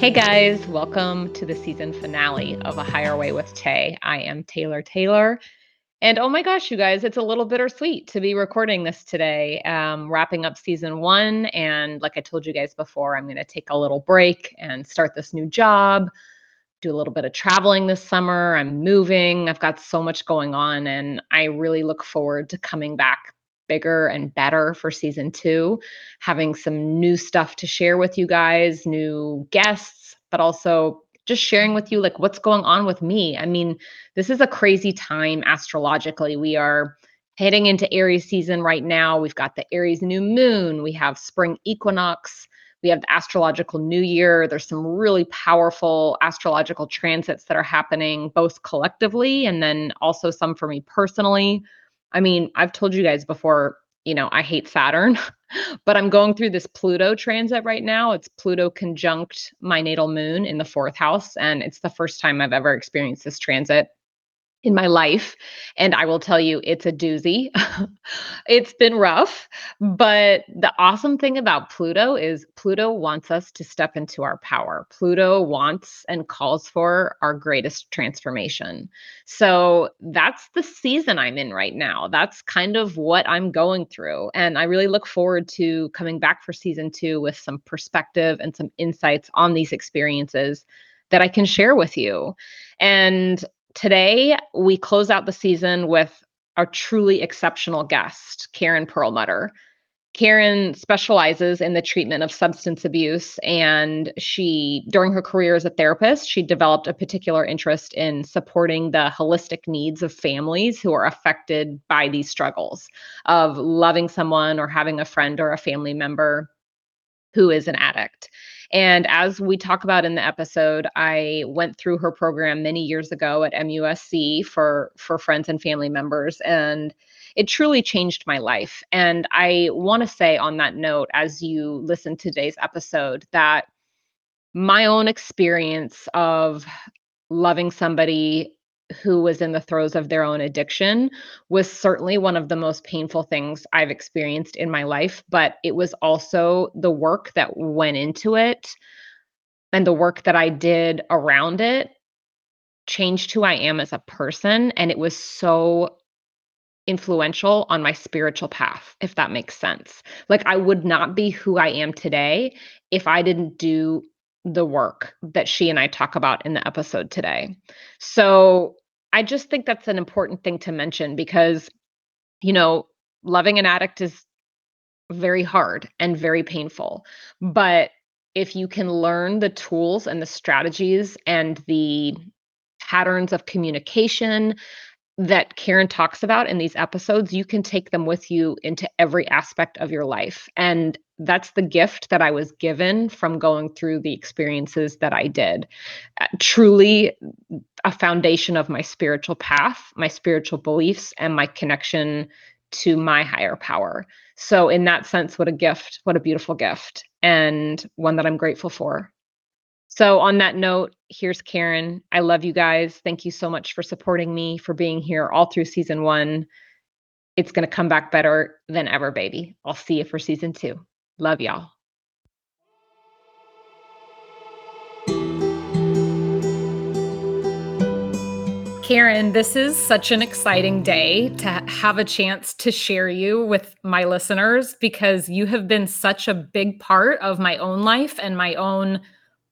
Hey guys, welcome to the season finale of A Higher Way with Tay. I am Taylor Taylor. And oh my gosh, you guys, it's a little bittersweet to be recording this today, um, wrapping up season one. And like I told you guys before, I'm going to take a little break and start this new job, do a little bit of traveling this summer. I'm moving, I've got so much going on, and I really look forward to coming back bigger and better for season two, having some new stuff to share with you guys, new guests, but also just sharing with you like what's going on with me. I mean, this is a crazy time astrologically. We are heading into Aries season right now. We've got the Aries new moon, we have spring equinox, we have the astrological new year. There's some really powerful astrological transits that are happening both collectively and then also some for me personally. I mean, I've told you guys before, you know, I hate Saturn, but I'm going through this Pluto transit right now. It's Pluto conjunct my natal moon in the fourth house. And it's the first time I've ever experienced this transit in my life. And I will tell you, it's a doozy. it's been rough. But the awesome thing about Pluto is Pluto wants us to step into our power. Pluto wants and calls for our greatest transformation. So that's the season I'm in right now. That's kind of what I'm going through. And I really look forward to coming back for season two with some perspective and some insights on these experiences that I can share with you. And today we close out the season with a truly exceptional guest, Karen Perlmutter. Karen specializes in the treatment of substance abuse, and she, during her career as a therapist, she developed a particular interest in supporting the holistic needs of families who are affected by these struggles of loving someone or having a friend or a family member who is an addict. And as we talk about in the episode, I went through her program many years ago at MUSC for for friends and family members and it truly changed my life. And I want to say on that note as you listen to today's episode that my own experience of loving somebody who was in the throes of their own addiction was certainly one of the most painful things I've experienced in my life, but it was also the work that went into it and the work that I did around it changed who I am as a person. And it was so influential on my spiritual path, if that makes sense. Like, I would not be who I am today if I didn't do the work that she and I talk about in the episode today. So, I just think that's an important thing to mention because, you know, loving an addict is very hard and very painful. But if you can learn the tools and the strategies and the patterns of communication that Karen talks about in these episodes, you can take them with you into every aspect of your life. And that's the gift that I was given from going through the experiences that I did. Uh, truly, a foundation of my spiritual path, my spiritual beliefs, and my connection to my higher power. So, in that sense, what a gift, what a beautiful gift, and one that I'm grateful for. So, on that note, here's Karen. I love you guys. Thank you so much for supporting me, for being here all through season one. It's going to come back better than ever, baby. I'll see you for season two. Love y'all. Karen, this is such an exciting day to have a chance to share you with my listeners because you have been such a big part of my own life and my own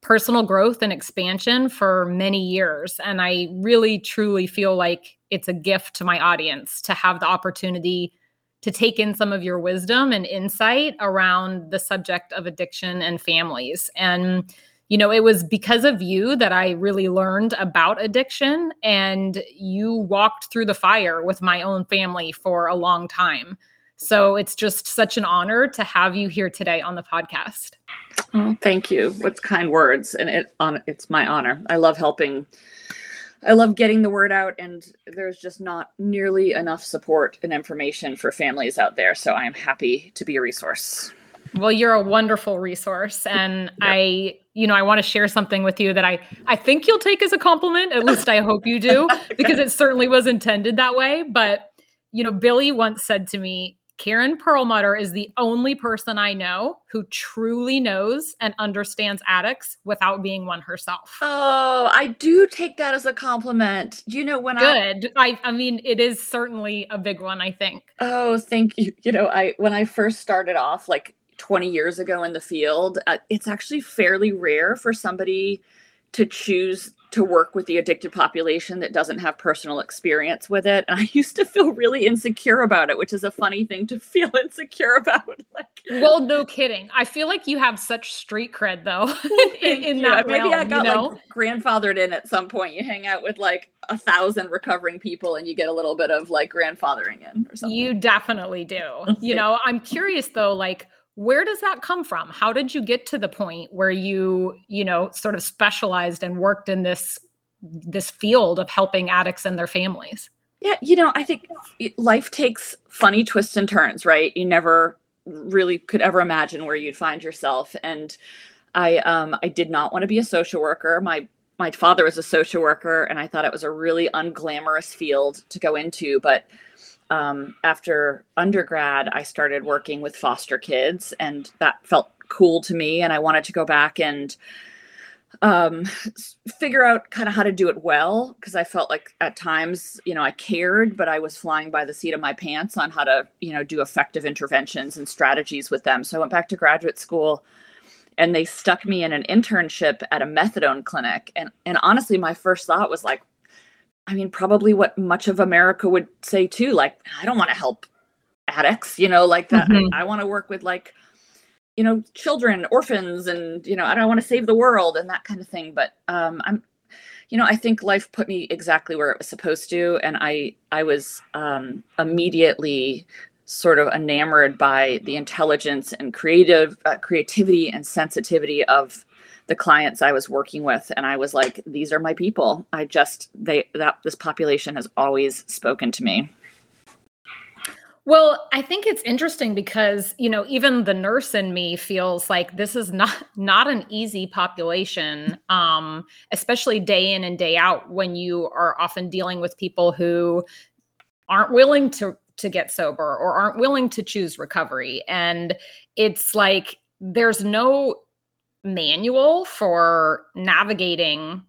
personal growth and expansion for many years. And I really, truly feel like it's a gift to my audience to have the opportunity to take in some of your wisdom and insight around the subject of addiction and families. And, you know, it was because of you that I really learned about addiction, and you walked through the fire with my own family for a long time. So it's just such an honor to have you here today on the podcast. Oh, thank you. What's kind words, and it on it's my honor. I love helping I love getting the word out, and there's just not nearly enough support and information for families out there. So I'm happy to be a resource. Well, you're a wonderful resource, and. I, you know, I want to share something with you that I, I think you'll take as a compliment. At least I hope you do, because it certainly was intended that way. But you know, Billy once said to me, Karen Perlmutter is the only person I know who truly knows and understands addicts without being one herself. Oh, I do take that as a compliment. You know, when Good. I I, I mean, it is certainly a big one, I think. Oh, thank you. You know, I when I first started off like 20 years ago in the field, uh, it's actually fairly rare for somebody to choose to work with the addicted population that doesn't have personal experience with it. And I used to feel really insecure about it, which is a funny thing to feel insecure about. Like, well, no kidding. I feel like you have such street cred though. in, in that maybe realm, I got you know? like grandfathered in at some point. You hang out with like a thousand recovering people and you get a little bit of like grandfathering in or something. You definitely do. you know, I'm curious though, like where does that come from? How did you get to the point where you you know sort of specialized and worked in this this field of helping addicts and their families? Yeah you know i think life takes funny twists and turns right? You never really could ever imagine where you'd find yourself and i um i did not want to be a social worker. My my father was a social worker and i thought it was a really unglamorous field to go into but um, after undergrad, I started working with foster kids, and that felt cool to me. And I wanted to go back and um, figure out kind of how to do it well because I felt like at times, you know, I cared, but I was flying by the seat of my pants on how to, you know, do effective interventions and strategies with them. So I went back to graduate school and they stuck me in an internship at a methadone clinic and and honestly my first thought was like I mean, probably what much of America would say too. Like, I don't want to help addicts, you know, like that. Mm-hmm. I, I want to work with like, you know, children, orphans, and you know, I don't want to save the world and that kind of thing. But um, I'm, you know, I think life put me exactly where it was supposed to, and I I was um, immediately sort of enamored by the intelligence and creative uh, creativity and sensitivity of the clients I was working with and I was like these are my people. I just they that this population has always spoken to me. Well, I think it's interesting because, you know, even the nurse in me feels like this is not not an easy population, um, especially day in and day out when you are often dealing with people who aren't willing to to get sober or aren't willing to choose recovery. And it's like there's no manual for navigating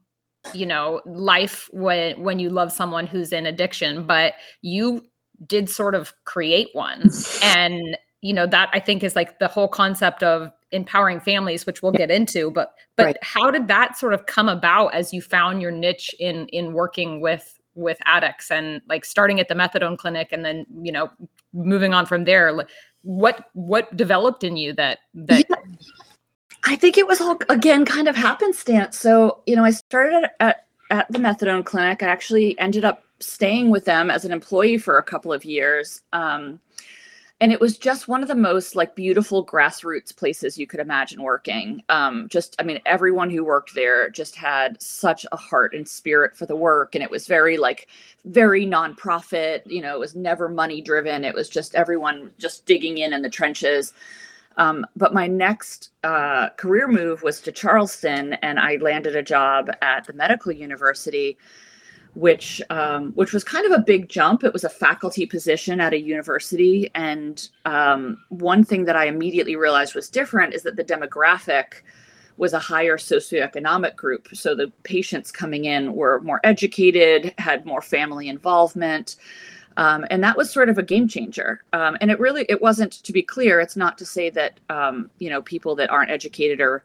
you know life when when you love someone who's in addiction but you did sort of create one and you know that i think is like the whole concept of empowering families which we'll get into but but right. how did that sort of come about as you found your niche in in working with with addicts and like starting at the methadone clinic and then you know moving on from there what what developed in you that that yeah. I think it was all again kind of happenstance. So, you know, I started at, at the methadone clinic. I actually ended up staying with them as an employee for a couple of years. Um, and it was just one of the most like beautiful grassroots places you could imagine working. Um, just, I mean, everyone who worked there just had such a heart and spirit for the work. And it was very like, very nonprofit, you know, it was never money driven. It was just everyone just digging in in the trenches. Um, but my next uh, career move was to Charleston, and I landed a job at the medical university, which um, which was kind of a big jump. It was a faculty position at a university, and um, one thing that I immediately realized was different is that the demographic was a higher socioeconomic group. So the patients coming in were more educated, had more family involvement. Um, and that was sort of a game changer. Um, and it really, it wasn't to be clear. It's not to say that um, you know people that aren't educated or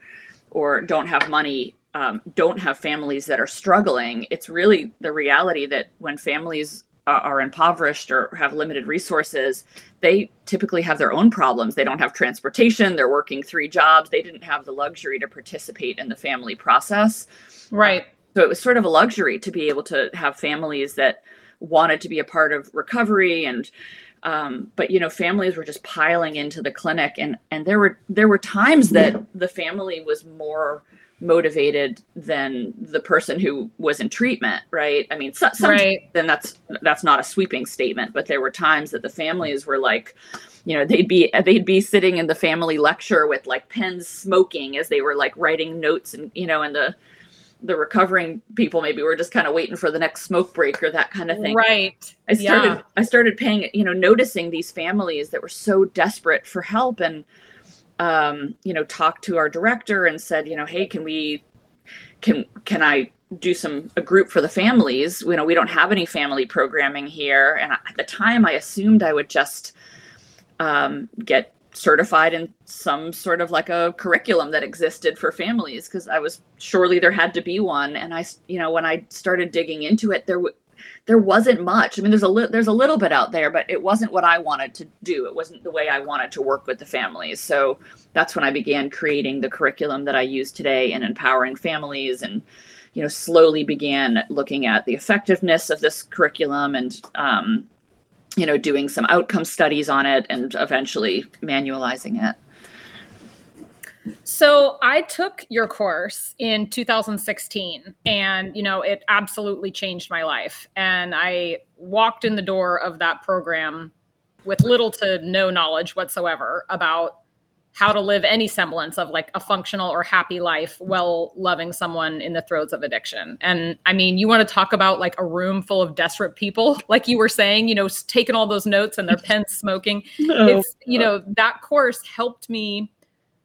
or don't have money um, don't have families that are struggling. It's really the reality that when families are impoverished or have limited resources, they typically have their own problems. They don't have transportation. They're working three jobs. They didn't have the luxury to participate in the family process. Right. So it was sort of a luxury to be able to have families that wanted to be a part of recovery and um, but you know families were just piling into the clinic and and there were there were times that the family was more motivated than the person who was in treatment right i mean so, right. then that's that's not a sweeping statement but there were times that the families were like you know they'd be they'd be sitting in the family lecture with like pens smoking as they were like writing notes and you know and the the recovering people maybe were just kind of waiting for the next smoke break or that kind of thing. Right. I started Yeah. I started paying, you know, noticing these families that were so desperate for help and um, you know, talked to our director and said, you know, hey, can we can can I do some a group for the families? You know, we don't have any family programming here. And at the time I assumed I would just um, get certified in some sort of like a curriculum that existed for families because I was surely there had to be one. And I, you know, when I started digging into it, there w- there wasn't much. I mean, there's a li- there's a little bit out there, but it wasn't what I wanted to do. It wasn't the way I wanted to work with the families. So that's when I began creating the curriculum that I use today and empowering families and you know slowly began looking at the effectiveness of this curriculum and um, you know doing some outcome studies on it and eventually manualizing it. So I took your course in 2016 and you know it absolutely changed my life. And I walked in the door of that program with little to no knowledge whatsoever about how to live any semblance of like a functional or happy life while loving someone in the throes of addiction. And I mean, you want to talk about like a room full of desperate people, like you were saying, you know, taking all those notes and their pens smoking it's you know that course helped me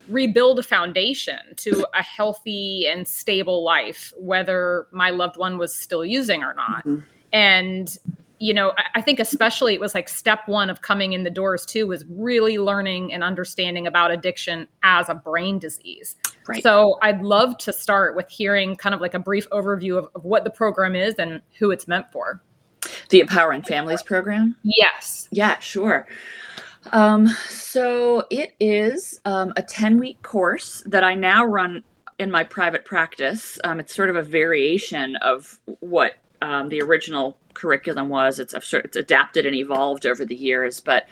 rebuild a foundation to a healthy and stable life whether my loved one was still using or not Mhm. and you know I, I think especially it was like step one of coming in the doors too was really learning and understanding about addiction as a brain disease Right. so i'd love to start with hearing kind of like a brief overview of, of what the program is and who it's meant for the empowering families program yes Yeah, sure. Um, so it is um, a 10 week course that I now run in my private practice. Um, it's sort of a variation of what um, the original curriculum was. It's, it's adapted and evolved over the years, but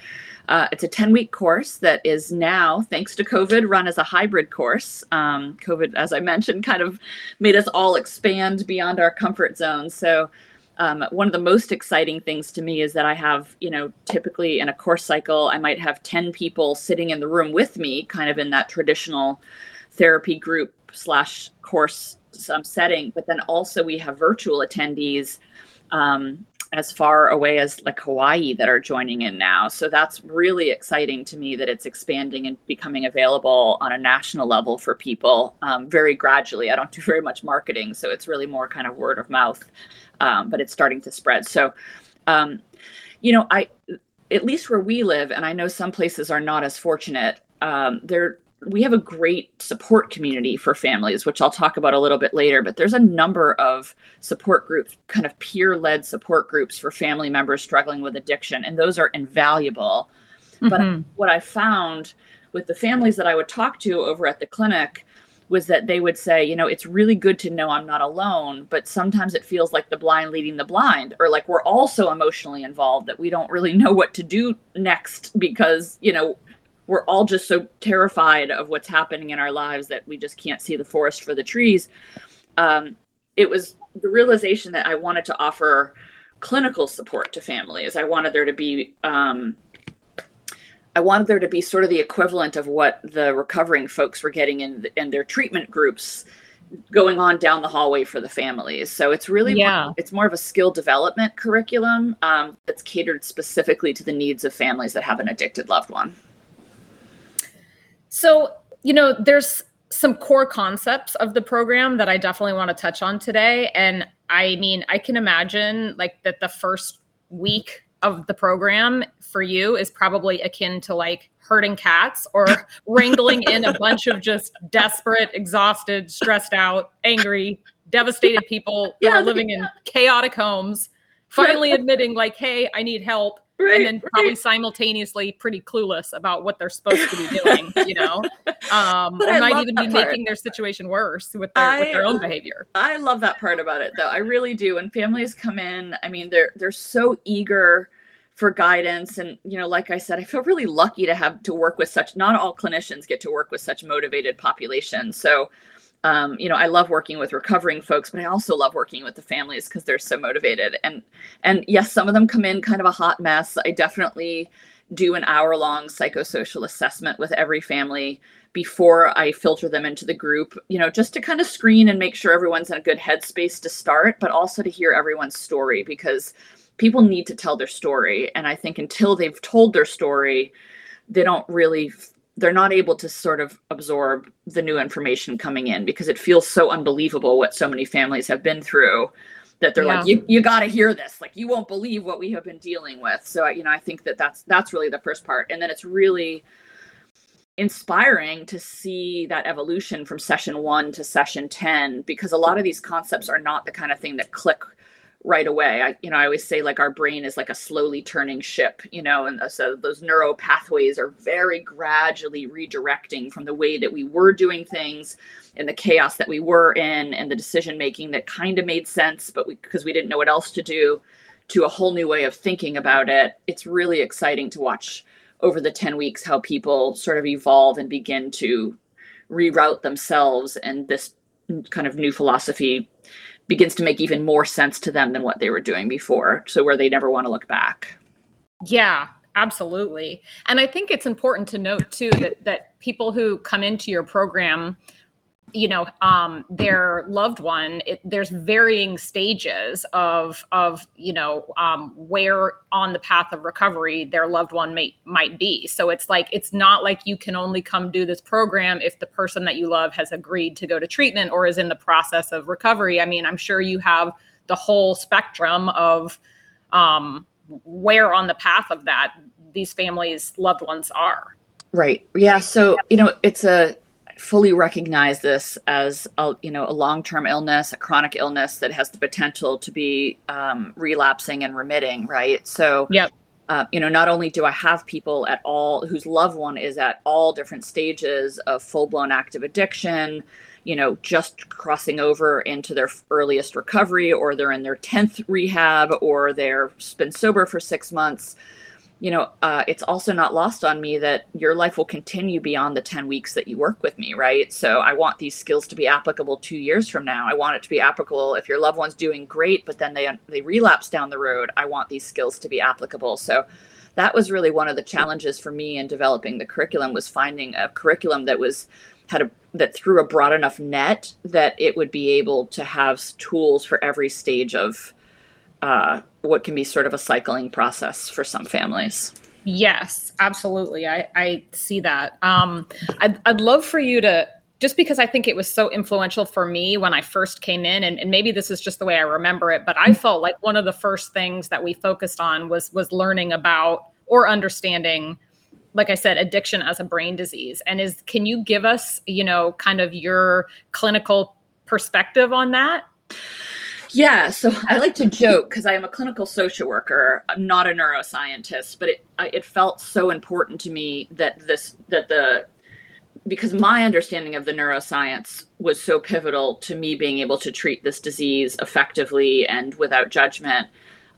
uh, it's a 10 week course that is now, thanks to COVID, run as a hybrid course. Um, COVID, as I mentioned, kind of made us all expand beyond our comfort zone. So um, one of the most exciting things to me is that I have, you know, typically in a course cycle, I might have 10 people sitting in the room with me, kind of in that traditional therapy group slash course um, setting. But then also we have virtual attendees um, as far away as like Hawaii that are joining in now. So that's really exciting to me that it's expanding and becoming available on a national level for people um, very gradually. I don't do very much marketing, so it's really more kind of word of mouth um, but it's starting to spread. So, um, you know, I at least where we live, and I know some places are not as fortunate. Um, there, we have a great support community for families, which I'll talk about a little bit later. But there's a number of support groups, kind of peer-led support groups for family members struggling with addiction, and those are invaluable. But Mhm. what I found with the families that I would talk to over at the clinic was that they would say, you know, it's really good to know I'm not alone, but sometimes it feels like the blind leading the blind, or like we're all so emotionally involved that we don't really know what to do next because, you know, we're all just so terrified of what's happening in our lives that we just can't see the forest for the trees. Um, it was the realization that I wanted to offer clinical support to families. I wanted there to be um, I wanted there to be sort of the equivalent of what the recovering folks were getting in in their treatment groups going on down the hallway for the families. So it's really Yeah. more, it's more of a skill development curriculum um, that's catered specifically to the needs of families that have an addicted loved one. So, you know, there's some core concepts of the program that I definitely want to touch on today. And I mean, I can imagine like that the first week of the program for you is probably akin to like herding cats or wrangling in a bunch of just desperate, exhausted, stressed out, angry, devastated people who are living in chaotic homes, finally admitting like, hey, I need help Right. and then probably simultaneously pretty clueless about what they're supposed to be doing, you know, um, or I might even be part. making their situation worse with their with their own behavior. I love that part about it though. I really do. When families come in, I mean they're they're so eager for guidance and you know like I said I feel really lucky to have to work with such not all clinicians get to work with such motivated populations. So um, you know, I love working with recovering folks, but I also love working with the families because they're so motivated. And and yes, some of them come in kind of a hot mess. I definitely do an hour long psychosocial assessment with every family before I filter them into the group, you know, just to kind of screen and make sure everyone's in a good headspace to start, but also to hear everyone's story because people need to tell their story. And I think until they've told their story, they don't really they're not able to sort of absorb the new information coming in because it feels so unbelievable what so many families have been through that they're yeah. like you, you got to hear this. Like you won't believe what we have been dealing with. So you know i think that that's that's really the first part. And then it's really inspiring to see that evolution from session 1 to session 10 because a lot of these concepts are not the kind of thing that click right away. I, you know, I always say like our brain is like a slowly turning ship, you know, and uh, so those neural pathways are very gradually redirecting from the way that we were doing things and the chaos that we were in and the decision making that kind of made sense, but because we, we didn't know what else to do, to a whole new way of thinking about it. It's really exciting to watch over the 10 weeks how people sort of evolve and begin to reroute themselves and this kind of new philosophy begins to make even more sense to them than what they were doing before. So where they never want to look back. Yeah, absolutely. And I think it's important to note too that that people who come into your program you know um their loved one it, there's varying stages of of you know um where on the path of recovery their loved one may might be. So it's like it's not like you can only come do this program if the person that you love has agreed to go to treatment or is in the process of recovery. I mean i'm sure you have the whole spectrum of um where on the path of that these families loved ones are. Right. Yeah. So you know it's a fully recognize this as a you know a long-term illness a chronic illness that has the potential to be um, relapsing and remitting right? So yeah uh, you know not only do i have people at all whose loved one is at all different stages of full-blown active addiction you know just crossing over into their earliest recovery or they're in their 10th rehab or they're been sober for six months you know, uh, it's also not lost on me that your life will continue beyond the 10 weeks that you work with me, right? So I want these skills to be applicable two years from now. I want it to be applicable if your loved one's doing great, but then they they relapse down the road. I want these skills to be applicable. So that was really one of the challenges for me in developing the curriculum was finding a curriculum that was had a that threw a broad enough net that it would be able to have tools for every stage of uh, what can be sort of a cycling process for some families. Yes, absolutely. I, I see that. Um, I'd, I'd love for you to, just because I think it was so influential for me when I first came in, and, and maybe this is just the way I remember it, but I felt like one of the first things that we focused on was was learning about or understanding like I said, addiction as a brain disease. And is can you give us, you know, kind of your clinical perspective on that? Yeah, so I like to joke because I am a clinical social worker. I'm not a neuroscientist, but it it felt so important to me that this that the because my understanding of the neuroscience was so pivotal to me being able to treat this disease effectively and without judgment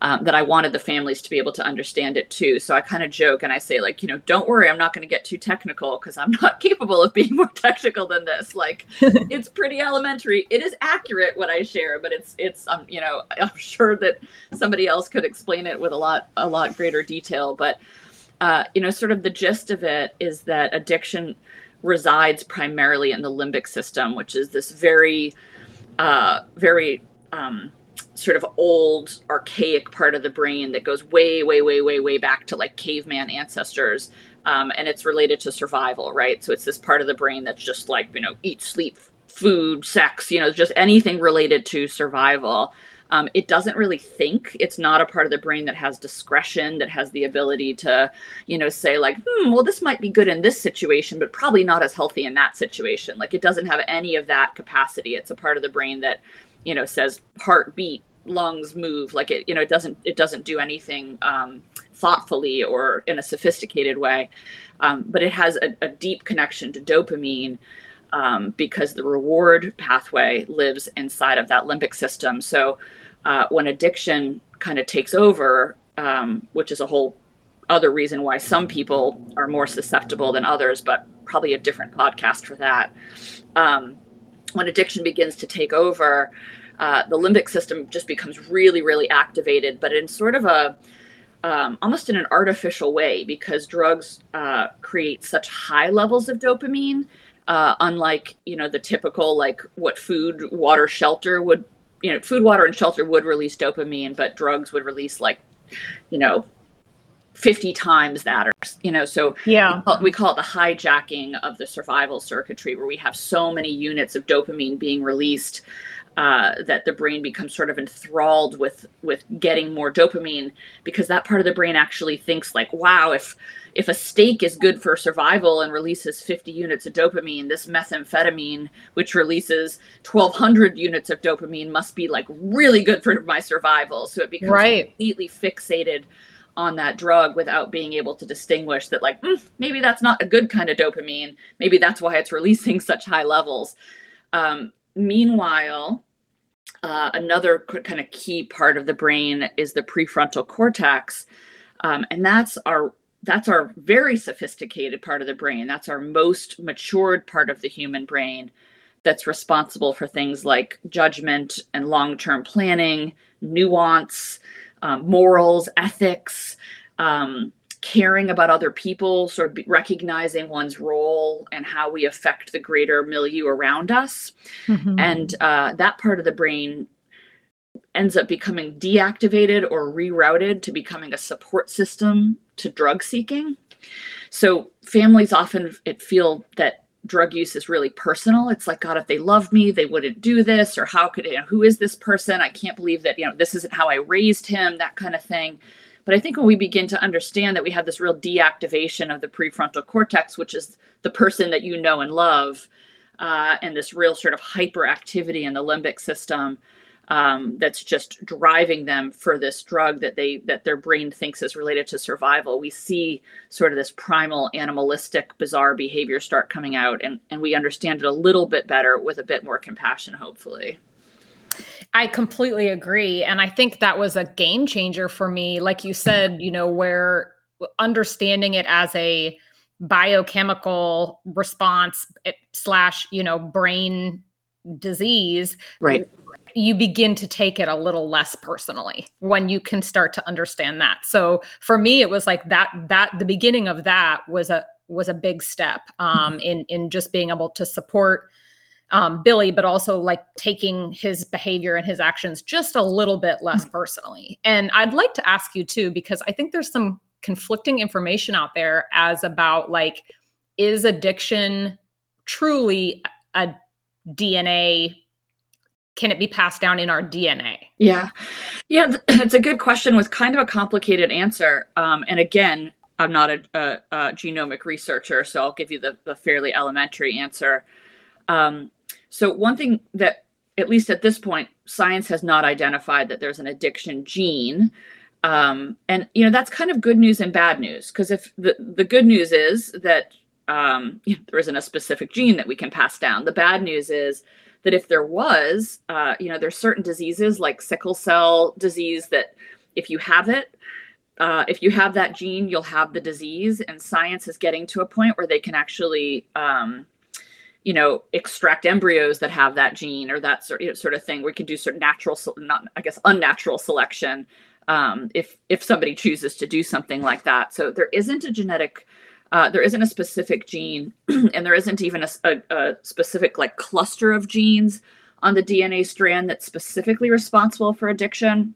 um, that I wanted the families to be able to understand it too. So I kind of joke and I say, like, you know, don't worry, I'm not going to get too technical because I'm not capable of being more technical than this. Like, it's pretty elementary. It is accurate what I share, but it's it's um, you know, I'm sure that somebody else could explain it with a lot a lot greater detail. But uh, you know, sort of the gist of it is that addiction resides primarily in the limbic system, which is this very uh, very um, sort of old archaic part of the brain that goes way way way way way back to like caveman ancestors um, and it's related to survival right? So it's this part of the brain that's just like you know eat sleep food sex you know just anything related to survival. Um, it doesn't really think. It's not a part of the brain that has discretion that has the ability to you know say like hmm, well this might be good in this situation but probably not as healthy in that situation. Like it doesn't have any of that capacity. It's a part of the brain that you know says heartbeat lungs move like it you know it doesn't it doesn't do anything um, thoughtfully or in a sophisticated way. Um, but it has a, a, deep connection to dopamine um, because the reward pathway lives inside of that limbic system. So uh, when addiction kind of takes over um, which is a whole other reason why some people are more susceptible than others but probably a different podcast for that um, when addiction begins to take over, uh, the limbic system just becomes really, really activated, but in sort of a um, almost in an artificial way because drugs uh, create such high levels of dopamine, uh, unlike you know the typical like what food, water, shelter would you know food, water, and shelter would release dopamine, but drugs would release like you know 50 times that or you know so yeah. we call, we call, it the hijacking of the survival circuitry where we have so many units of dopamine being released uh, that the brain becomes sort of enthralled with with getting more dopamine because that part of the brain actually thinks like wow if if a steak is good for survival and releases 50 units of dopamine this methamphetamine which releases 1200 units of dopamine must be like really good for my survival. So it becomes right. completely fixated on that drug without being able to distinguish that like mm, maybe that's not a good kind of dopamine. Maybe that's why it's releasing such high levels. Um, meanwhile uh, another kind of key part of the brain is the prefrontal cortex. Um, and that's our that's our very sophisticated part of the brain. That's our most matured part of the human brain that's responsible for things like judgment and long-term planning nuance um, morals, ethics, um, caring about other people, sort of recognizing one's role and how we affect the greater milieu around us. Mm-hmm. And uh, that part of the brain ends up becoming deactivated or rerouted to becoming a support system to drug seeking. So families often it feel that drug use is really personal. It's like, God, if they loved me, they wouldn't do this, or how could, you know, who is this person? I can't believe that, you know, this isn't how I raised him, that kind of thing. But I think when we begin to understand that we have this real deactivation of the prefrontal cortex, which is the person that you know and love, uh, and this real sort of hyperactivity in the limbic system, um, that's just driving them for this drug that they that their brain thinks is related to survival we see sort of this primal animalistic bizarre behavior start coming out and and we understand it a little bit better with a bit more compassion hopefully I completely agree. And I think that was a game changer for me. Like you said, you know, where understanding it as a biochemical response eh, slash, you know, brain disease right you begin to take it a little less personally when you can start to understand that so for me it was like that that the beginning of that was a was a big step um mm-hmm. in in just being able to support um, Billy, but also like taking his behavior and his actions just a little bit less mm-hmm. personally. And I'd like to ask you too, because I think there's some conflicting information out there as about like, is addiction truly a DNA can it be passed down in our DNA? Yeah. Yeah, it's a good question with kind of a complicated answer. Um, and again, I'm not a, a, a, genomic researcher, so I'll give you the, the fairly elementary answer. Um, so, one thing that, at least at this point, science has not identified that there's an addiction gene. Um, and, you know, that's kind of good news and bad news because if the, the good news is that um, there isn't a specific gene that we can pass down, the bad news is that if there was, uh, you know, there's certain diseases like sickle cell disease that if you have it, uh, if you have that gene, you'll have the disease. And science is getting to a point where they can actually, um, you know, extract embryos that have that gene or that sort, you know, sort of thing. We can do certain natural, not I guess, unnatural selection um, if if somebody chooses to do something like that. So there isn't a genetic uh, there isn't a specific gene, and there isn't even a, a, a, specific like cluster of genes on the DNA strand that's specifically responsible for addiction,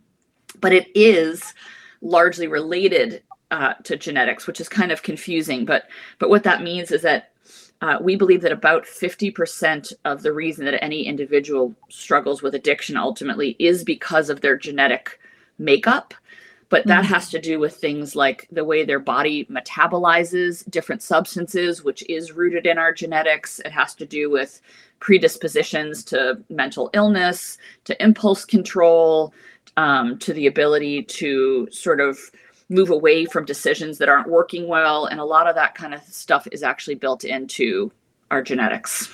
but it is largely related uh, to genetics, which is kind of confusing. But but what that means is that uh, we believe that about 50% of the reason that any individual struggles with addiction ultimately is because of their genetic makeup but that mm-hmm. has to do with things like the way their body metabolizes different substances which is rooted in our genetics it has to do with predispositions to mental illness to impulse control um, to the ability to sort of move away from decisions that aren't working well and a lot of that kind of stuff is actually built into our genetics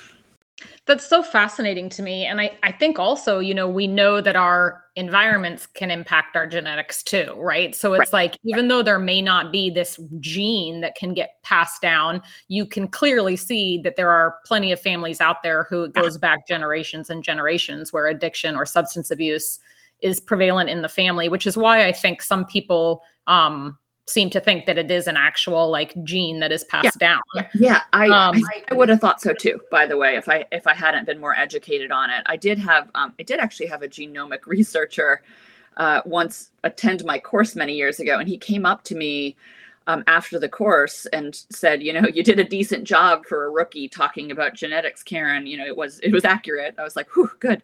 That's so fascinating to me. And I, I think also, you know, we know that our environments can impact our genetics too, right? So it's right. like, even though there may not be this gene that can get passed down, you can clearly see that there are plenty of families out there who it uh-huh. goes back generations and generations where addiction or substance abuse is prevalent in the family, which is why I think some people um, seem to think that it is an actual like gene that is passed yeah. down. Yeah, I, um, I, I would have thought so too. By the way, if I if I hadn't been more educated on it, I did have um, I did actually have a genomic researcher uh, once attend my course many years ago, and he came up to me um, after the course and said, you know, you did a decent job for a rookie talking about genetics, Karen. You know, it was it was accurate. I was like, whew, good.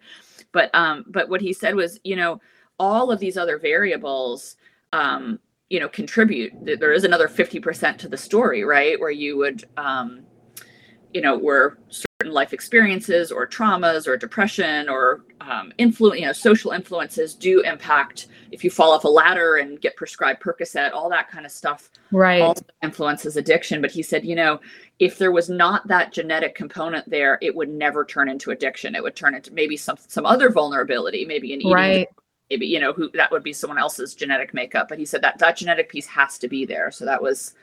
But um, but what he said was, you know, all of these other variables um, you know contribute. There is another 50% to the story right? Where you would um you know certain life experiences or traumas or depression or um, influence you know social influences do impact if you fall off a ladder and get prescribed percocet all that kind of stuff. Right. Also influences addiction. But he said you know if there was not that genetic component there it would never turn into addiction. It would turn into maybe some some other vulnerability maybe an eating right. maybe you know who that would be someone else's genetic makeup. But he said that that genetic piece has to be there. So that was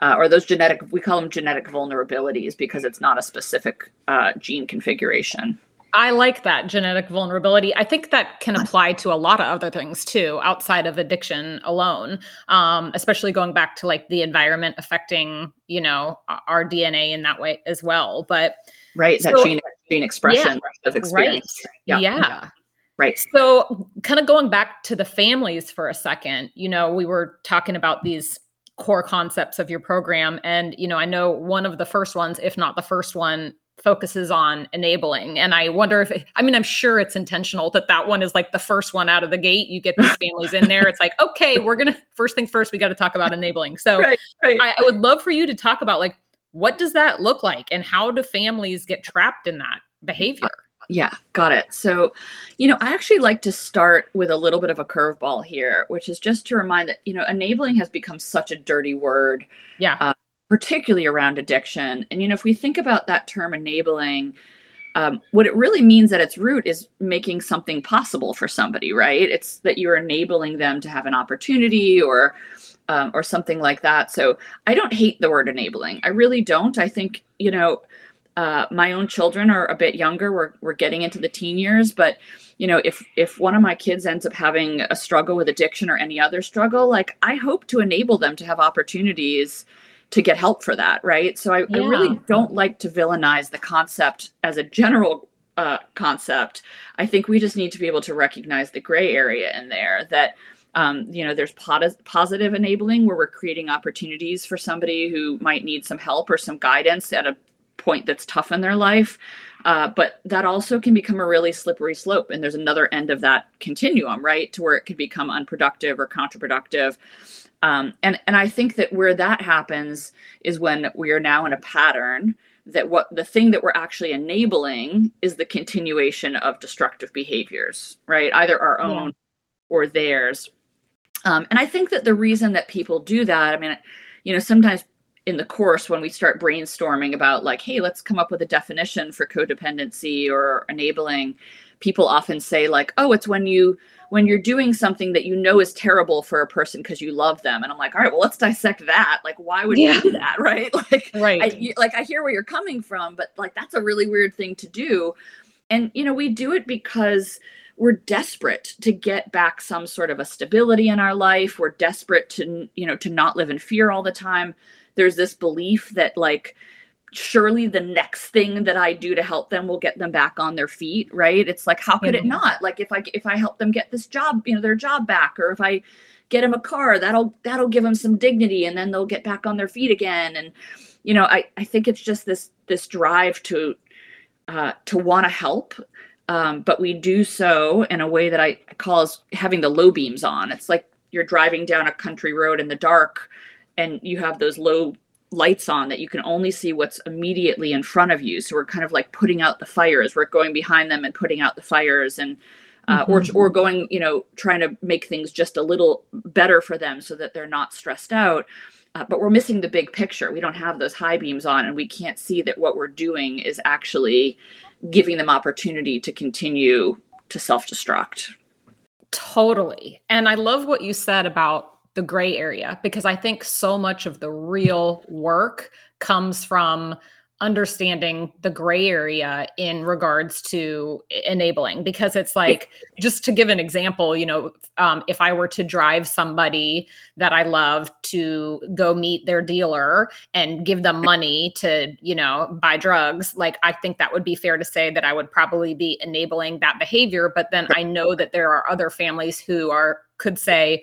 uh, or those genetic we call them genetic vulnerabilities because it's not a specific uh, gene configuration I like that genetic vulnerability. I think that can apply to a lot of other things too, outside of addiction alone. Um, especially going back to like the environment affecting, you know, our DNA in that way as well. But right, so, that gene gene expression yeah, of experience. Right. Yeah. yeah. Right. So, kind of going back to the families for a second, you know, we were talking about these core concepts of your program. And, you know, I know one of the first ones, if not the first one, focuses on enabling. And I wonder if, it, I mean, I'm sure it's intentional that that one is like the first one out of the gate. You get these families in there. It's like, okay, we're going to, first thing first, we got to talk about enabling. So right, right. I, I would love for you to talk about like, what does that look like and how do families get trapped in that behavior? Yeah, got it. So, you know, I actually like to start with a little bit of a curveball here, which is just to remind that, you know, enabling has become such a dirty word. Yeah. Uh, particularly around addiction. And, you know, if we think about that term enabling, um, what it really means at its root is making something possible for somebody, right? It's that you're enabling them to have an opportunity or, um, or something like that. So I don't hate the word enabling. I really don't. I think, you know, uh, my own children are a bit younger. We're we're getting into the teen years, but you know, if if one of my kids ends up having a struggle with addiction or any other struggle, like I hope to enable them to have opportunities to get help for that, right? So I, yeah. I really don't like to villainize the concept as a general uh, concept. I think we just need to be able to recognize the gray area in there that um, you know there's positive enabling where we're creating opportunities for somebody who might need some help or some guidance at a point that's tough in their life. Uh, but that also can become a really slippery slope. And there's another end of that continuum, right? To where it could become unproductive or counterproductive. Um, and, and I think that where that happens is when we are now in a pattern that what the thing that we're actually enabling is the continuation of destructive behaviors, right? Either our own yeah. or theirs. Um, and I think that the reason that people do that, I mean, you know, sometimes in the course when we start brainstorming about like hey let's come up with a definition for codependency or enabling people often say like oh it's when you when you're doing something that you know is terrible for a person because you love them. And i'm like all right well let's dissect that. Like why would yeah. you do that right? Like right. I, you, like i hear where you're coming from but like that's a really weird thing to do. And you know we do it because we're desperate to get back some sort of a stability in our life. We're desperate to you know to not live in fear all the time there's this belief that like surely the next thing that I do to help them will get them back on their feet, right? It's like how could it not? Like if I if I help them get this job, you know, their job back or if I get them a car, that'll that'll give them some dignity and then they'll get back on their feet again and you know, I I think it's just this this drive to uh to want to help um, but we do so in a way that I call as having the low beams on. It's like you're driving down a country road in the dark and you have those low lights on that you can only see what's immediately in front of you. So we're kind of like putting out the fires. We're going behind them and putting out the fires and uh, mm-hmm. or or going, you know, trying to make things just a little better for them so that they're not stressed out. uh, but we're missing the big picture. We don't have those high beams on, and we can't see that what we're doing is actually giving them opportunity to continue to self destruct. Totally. And I love what you said about the gray area because I think so much of the real work comes from understanding the gray area in regards to enabling because it's like just to give an example you know um, if i were to drive somebody that i love to go meet their dealer and give them money to you know buy drugs like i think that would be fair to say that i would probably be enabling that behavior but then i know that there are other families who are could say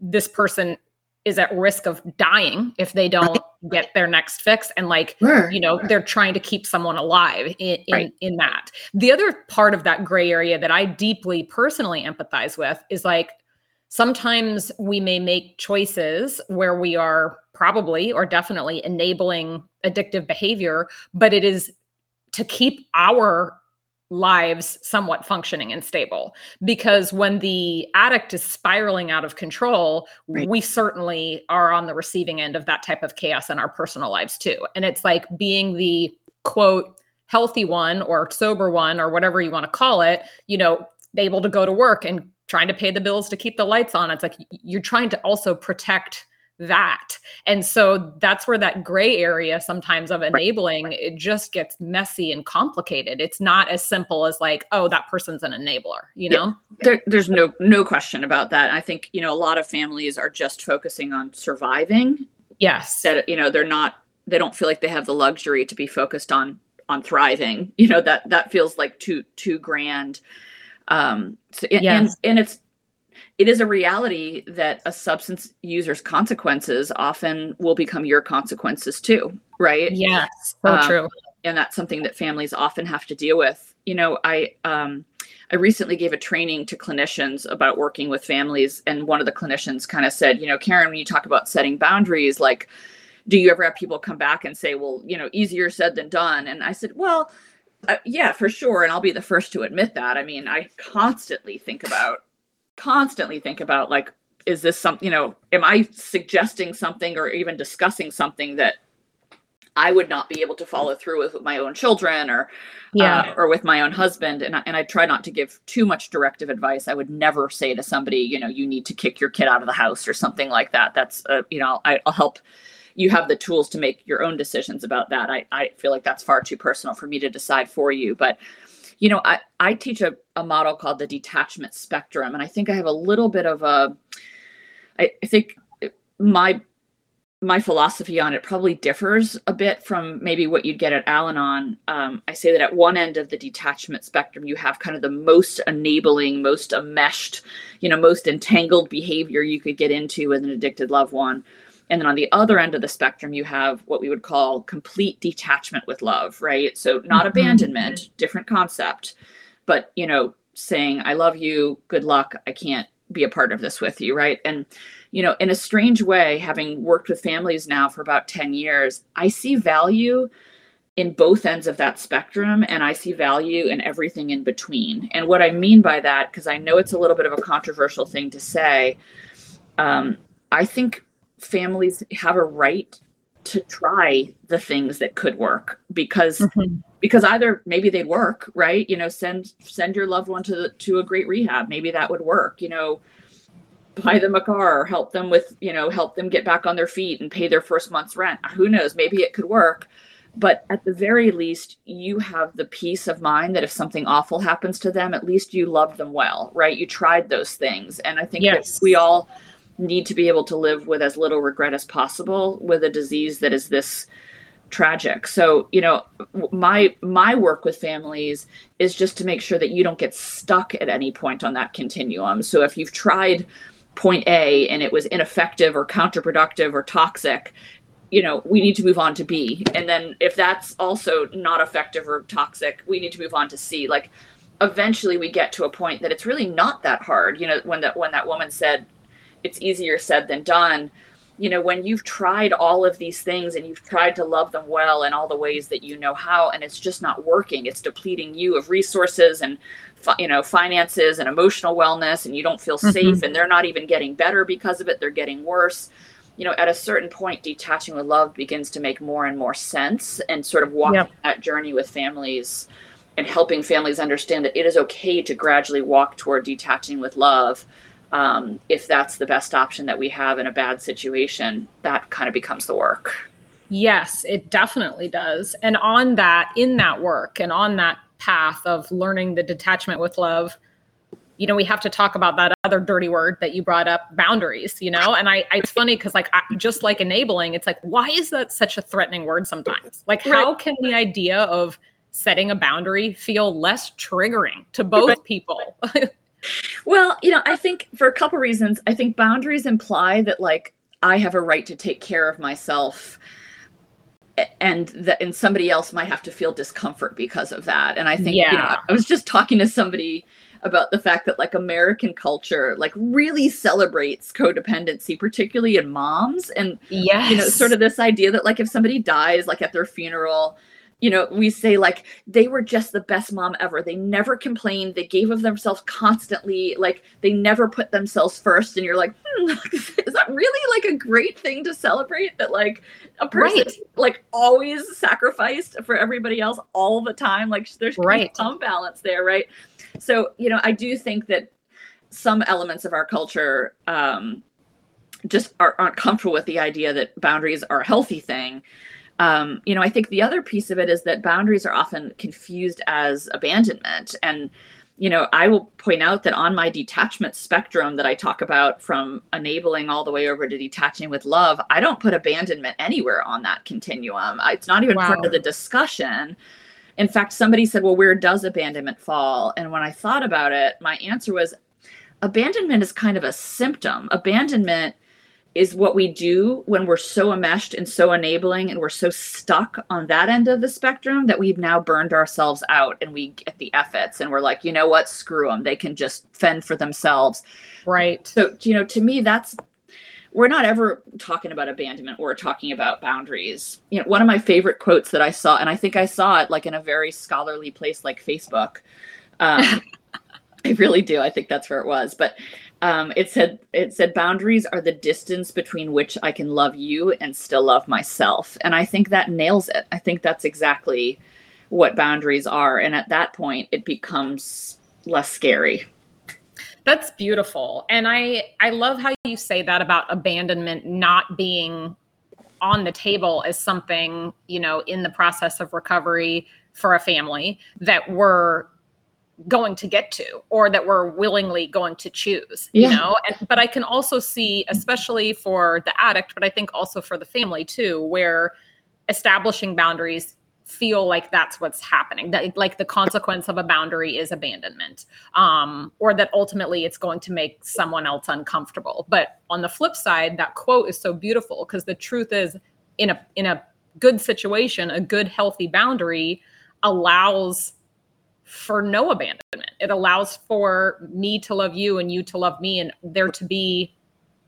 this person is at risk of dying if they don't get their next fix and like sure. you know they're trying to keep someone alive in in, right. in that the other part of that gray area that i deeply personally empathize with is like sometimes we may make choices where we are probably or definitely enabling addictive behavior but it is to keep our lives somewhat functioning and stable. Because when the addict is spiraling out of control right. we certainly are on the receiving end of that type of chaos in our personal lives too. And it's like being the quote healthy one or sober one or whatever you want to call it you know able to go to work and trying to pay the bills to keep the lights on. It's like you're trying to also protect that. And so that's where that gray area sometimes of enabling right. it just gets messy and complicated. It's not as simple as like, oh, that person's an enabler, you know? Yeah. There, there's no no question about that. I think, you know, a lot of families are just focusing on surviving. Yes. That you know, they're not they don't feel like they have the luxury to be focused on on thriving. You know, that that feels like too too grand. Um so, yes. and and it's it is a reality that a substance user's consequences often will become your consequences too, right? Yes, so um, true. And that's something that families often have to deal with. You know, I um, I recently gave a training to clinicians about working with families, and one of the clinicians kind of said, you know, Karen, when you talk about setting boundaries, like, do you ever have people come back and say, well, you know, easier said than done? And I said, well, uh, yeah, for sure, and I'll be the first to admit that. I mean, I constantly think about constantly think about like is this something you know am i suggesting something or even discussing something that i would not be able to follow through with, with my own children or yeah. uh, or with my own husband? And I, and I try not to give too much directive advice. I would never say to somebody you know you need to kick your kid out of the house or something like that. That's uh, you know I, i'll help you have the tools to make your own decisions about that. I, I feel like that's far too personal for me to decide for you. But you know, I, I teach a, a model called the detachment spectrum, and I think I have a little bit of a, I, I think my my philosophy on it probably differs a bit from maybe what you'd get at Al-Anon. Um, I say that at one end of the detachment spectrum, you have kind of the most enabling, most enmeshed, you know, most entangled behavior you could get into with an addicted loved one. And then on the other end of the spectrum, you have what we would call complete detachment with love, right? So not mm-hmm. abandonment, different concept, but you know, saying, I love you, good luck, I can't be a part of this with you, right? And you know, in a strange way, having worked with families now for about 10 years, I see value in both ends of that spectrum and I see value in everything in between. And what I mean by that, because I know it's a little bit of a controversial thing to say, um, I think families have a right to try the things that could work because mm-hmm. because either maybe they'd work right? You know send send your loved one to to a great rehab. Maybe that would work you know buy them a car help them with you know help them get back on their feet and pay their first month's rent. Who knows? Maybe it could work. But at the very least you have the peace of mind that if something awful happens to them at least you loved them well right? You tried those things. And i think yes. that we all need to be able to live with as little regret as possible with a disease that is this tragic. So you know my my work with families is just to make sure that you don't get stuck at any point on that continuum. So if you've tried point a and it was ineffective or counterproductive or toxic you know we need to move on to b. And then if that's also not effective or toxic we need to move on to c. Like eventually we get to a point that it's really not that hard. You know when that when that woman said it's easier said than done you know when you've tried all of these things and you've tried to love them well in all the ways that you know how and it's just not working it's depleting you of resources and you know finances and emotional wellness and you don't feel mm-hmm. safe and they're not even getting better because of it they're getting worse you know, at a certain point, detaching with love begins to make more and more sense and sort of walking yep. that journey with families and helping families understand that it is okay to gradually walk toward detaching with love. Um, if that's the best option that we have in a bad situation, that kind of becomes the work. Yes, it definitely does. And on that, in that work and on that path of learning the detachment with love, you know, we have to talk about that other dirty word that you brought up, boundaries, you know? And I, I it's funny because like, I, just like enabling, it's like, why is that such a threatening word sometimes? Like, how can the idea of setting a boundary feel less triggering to both people? well, you know, I think for a couple reasons, I think boundaries imply that like I have a right to take care of myself and that and somebody else might have to feel discomfort because of that and i think yeah. you know i was just talking to somebody about the fact that like American culture like really celebrates codependency, particularly in moms. And yes. you know, sort of this idea that like if somebody dies like at their funeral, you know, we say like they were just the best mom ever. They never complained. They gave of themselves constantly. Like they never put themselves first. And you're like, hmm, is that really like a great thing to celebrate? That like a person right. like always sacrificed for everybody else all the time. Like there's right. some balance there, right? So you know, I do think that some elements of our culture um, just are, aren't comfortable with the idea that boundaries are a healthy thing um, you know, I think the other piece of it is that boundaries are often confused as abandonment. And, you know, I will point out that on my detachment spectrum that I talk about from enabling all the way over to detaching with love, I don't put abandonment anywhere on that continuum. It's not even wow. part of the discussion. In fact, somebody said, well, where does abandonment fall? And when I thought about it, my answer was abandonment is kind of a symptom. Abandonment is what we do when we're so enmeshed and so enabling and we're so stuck on that end of the spectrum that we've now burned ourselves out and we get the efforts and we're like you know what? Screw them they can just fend for themselves. Right. So you know to me that's we're not ever talking about abandonment. We're talking about boundaries. You know one of my favorite quotes that i saw and i think i saw it like in a very scholarly place like facebook. Um, i really do. I think that's where it was. But um, it said it said boundaries are the distance between which I can love you and still love myself. And I think that nails it. I think that's exactly what boundaries are. And at that point, it becomes less scary. That's beautiful. And I I love how you say that about abandonment not being on the table as something, you know, in the process of recovery for a family that we're going to get to or that we're willingly going to choose yeah. you know and, but i can also see especially for the addict but i think also for the family too where establishing boundaries feel like that's what's happening that like the consequence of a boundary is abandonment um or that ultimately it's going to make someone else uncomfortable but on the flip side that quote is so beautiful because the truth is in a in a good situation a good healthy boundary allows for no abandonment. It allows for me to love you and you to love me and there to be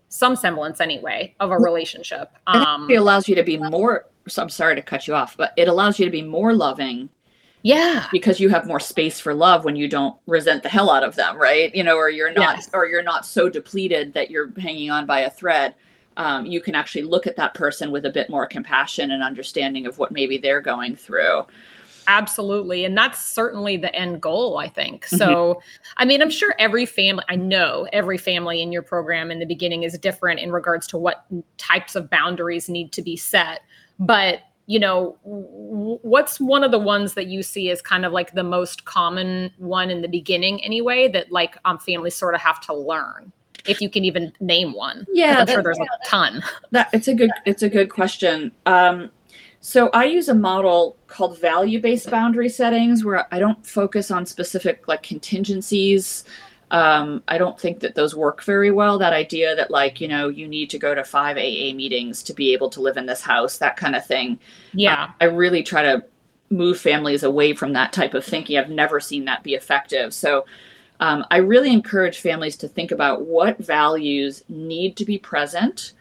some semblance anyway of a relationship. Um, it allows you to be more so I'm sorry to cut you off, but it allows you to be more loving. Yeah. Because you have more space for love when you don't resent the hell out of them, right? You know, or you're not yes. or you're not so depleted that you're hanging on by a thread. Um, you can actually look at that person with a bit more compassion and understanding of what maybe they're going through. Absolutely. And that's certainly the end goal, I think. Mm-hmm. So, I mean, I'm sure every family, I know every family in your program in the beginning is different in regards to what types of boundaries need to be set. But, you know, what's one of the ones that you see as kind of like the most common one in the beginning, anyway, that like um, families sort of have to learn? If you can even name one, yeah, I'm sure there's a ton. That it's a good it's a good question. Um, so I use a model called value-based boundary settings where I don't focus on specific like contingencies. Um, I don't think that those work very well. That idea that like, you know, you need to go to five AA meetings to be able to live in this house, that kind of thing. Yeah. Uh, I really try to move families away from that type of thinking. I've never seen that be effective. So um, I really encourage families to think about what values need to be present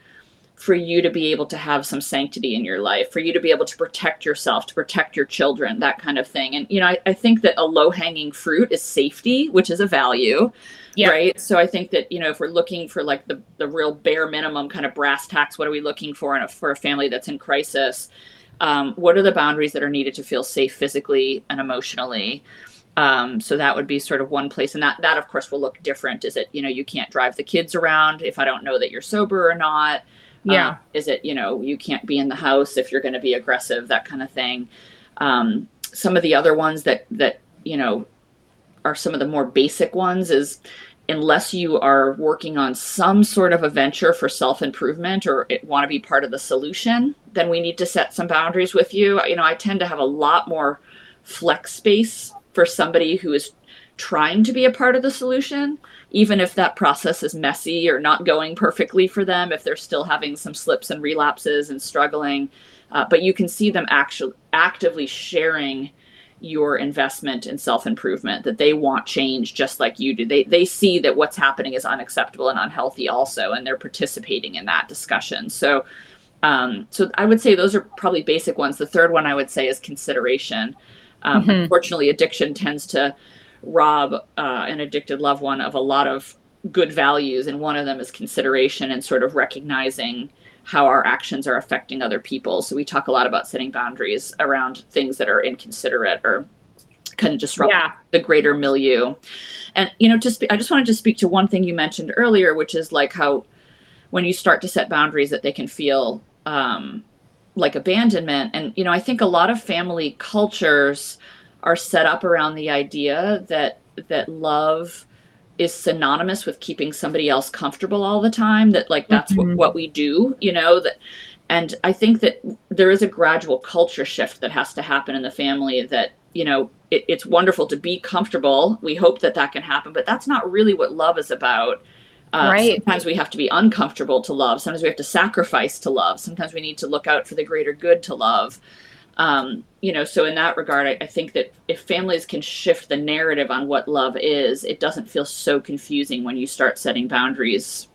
for you to be able to have some sanctity in your life, for you to be able to protect yourself, to protect your children, that kind of thing. And, you know, I, I think that a low hanging fruit is safety, which is a value. Yeah. Right. So I think that, you know, if we're looking for like the, the real bare minimum kind of brass tacks, what are we looking for in a, for a family that's in crisis? Um, what are the boundaries that are needed to feel safe physically and emotionally? Um, so that would be sort of one place, and that that of course will look different. Is it you know you can't drive the kids around if I don't know that you're sober or not? Yeah. Um, is it you know you can't be in the house if you're going to be aggressive, that kind of thing. Um, some of the other ones that that you know are some of the more basic ones is unless you are working on some sort of a venture for self improvement or want to be part of the solution, then we need to set some boundaries with you. You know, I tend to have a lot more flex space for somebody who is trying to be a part of the solution, even if that process is messy or not going perfectly for them, if they're still having some slips and relapses and struggling. Uh, but you can see them actually actively sharing your investment in self improvement that they want change just like you do. They they see that what's happening is unacceptable and unhealthy also, and they're participating in that discussion. So. Um, so I would say those are probably basic ones. The third one I would say is consideration. Um, mm-hmm. Unfortunately, addiction tends to rob uh, an addicted loved one of a lot of good values, and one of them is consideration and sort of recognizing how our actions are affecting other people. So we talk a lot about setting boundaries around things that are inconsiderate or kind of disrupt yeah. the greater milieu. And you know, just I just wanted to speak to one thing you mentioned earlier, which is like how when you start to set boundaries that they can feel um, like abandonment and you know i think a lot of family cultures are set up around the idea that that love is synonymous with keeping somebody else comfortable all the time that like that's mm-hmm. what, what we do you know that and i think that there is a gradual culture shift that has to happen in the family that you know it, it's wonderful to be comfortable we hope that that can happen but that's not really what love is about uh, right. Sometimes we have to be uncomfortable to love. Sometimes we have to sacrifice to love. Sometimes we need to look out for the greater good to love. Um, you know, so in that regard, I, I, think that if families can shift the narrative on what love is, it doesn't feel so confusing when you start setting boundaries.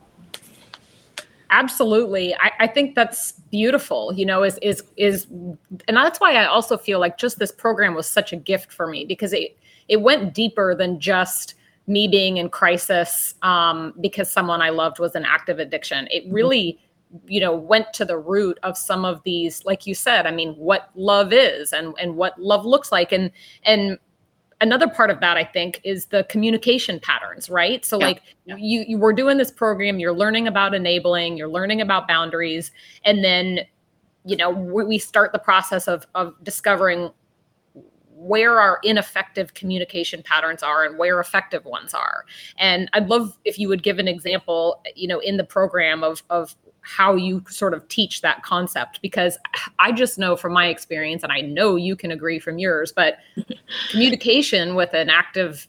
Absolutely. I, I think that's beautiful, you know, is is is and that's why I also feel like just this program was such a gift for me because it it went deeper than just me being in crisis um, because someone I loved was in active addiction. It mm-hmm. really, you know, went to the root of some of these, like you said, I mean, what love is and and what love looks like. And and another part of that, I think, is the communication patterns, right? So yeah. like yeah. you you were doing this program, you're learning about enabling, you're learning about boundaries, and then you know we start the process of of discovering where our ineffective communication patterns are and where effective ones are. And I'd love if you would give an example, you know, in the program of of how you sort of teach that concept because I just know from my experience and I know you can agree from yours, but communication with an active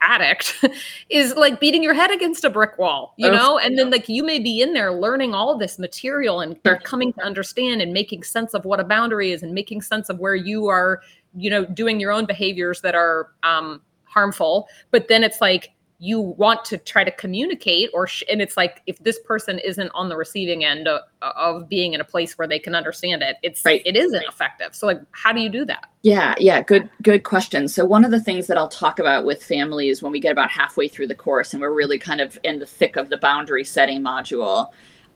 addict is like beating your head against a brick wall, you know? And then like you may be in there learning all this material and coming to understand and making sense of what a boundary is and making sense of where you are you know doing your own behaviors that are um, harmful. But then it's like you want to try to communicate or sh- and it's like if this person isn't on the receiving end of, of, being in a place where they can understand it it's right. it isn't effective. So like how do you do that? Yeah yeah good good question. So one of the things that i'll talk about with families when we get about halfway through the course and we're really kind of in the thick of the boundary setting module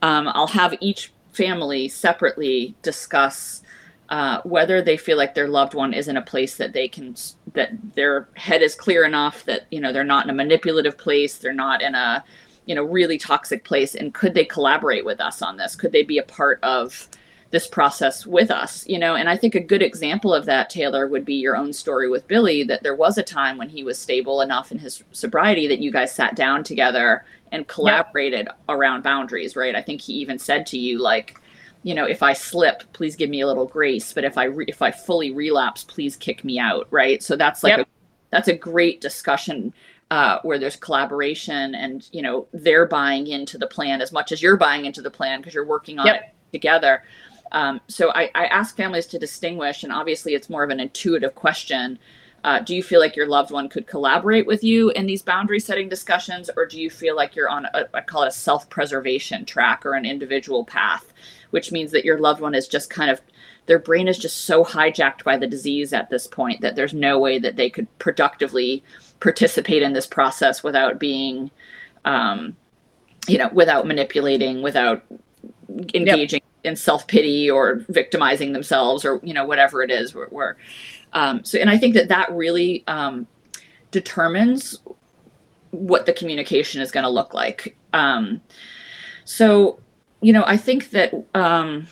um, i'll have each family separately discuss uh, whether they feel like their loved one is in a place that they can that their head is clear enough that you know they're not in a manipulative place they're not in a you know really toxic place and could they collaborate with us on this? Could they be a part of this process with us you know? And i think a good example of that taylor would be your own story with billy that there was a time when he was stable enough in his sobriety that you guys sat down together and collaborated yep. around boundaries right? I think he even said to you like you know if i slip please give me a little grace but if i re- if i fully relapse please kick me out right so that's like yep. a, that's a great discussion uh, where there's collaboration and you know they're buying into the plan as much as you're buying into the plan because you're working on yep. it together um, so I, I ask families to distinguish and obviously it's more of an intuitive question uh, do you feel like your loved one could collaborate with you in these boundary setting discussions or do you feel like you're on a, I call it a self-preservation track or an individual path which means that your loved one is just kind of their brain is just so hijacked by the disease at this point that there's no way that they could productively participate in this process without being um, you know without manipulating without engaging yep. in self-pity or victimizing themselves or you know whatever it is where, where um, so and i think that that really um, determines what the communication is going to look like um, so you know i think that um,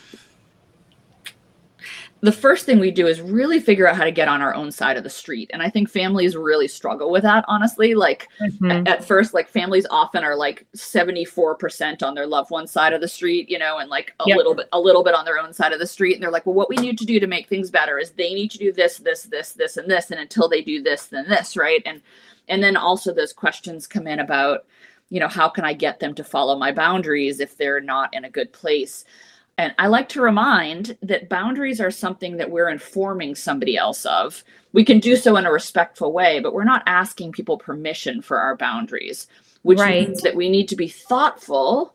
the first thing we do is really figure out how to get on our own side of the street. And i think families really struggle with that honestly. Like mm-hmm. at, first like families often are like 74% on their loved one side of the street you know and like a yep. little bit a little bit on their own side of the street. And they're like well what we need to do to make things better is they need to do this this this this and this. And until they do this then this right? And and then also those questions come in about you know how can i get them to follow my boundaries if they're not in a good place and I like to remind that boundaries are something that we're informing somebody else of. We can do so in a respectful way, but we're not asking people permission for our boundaries, which right. means that we need to be thoughtful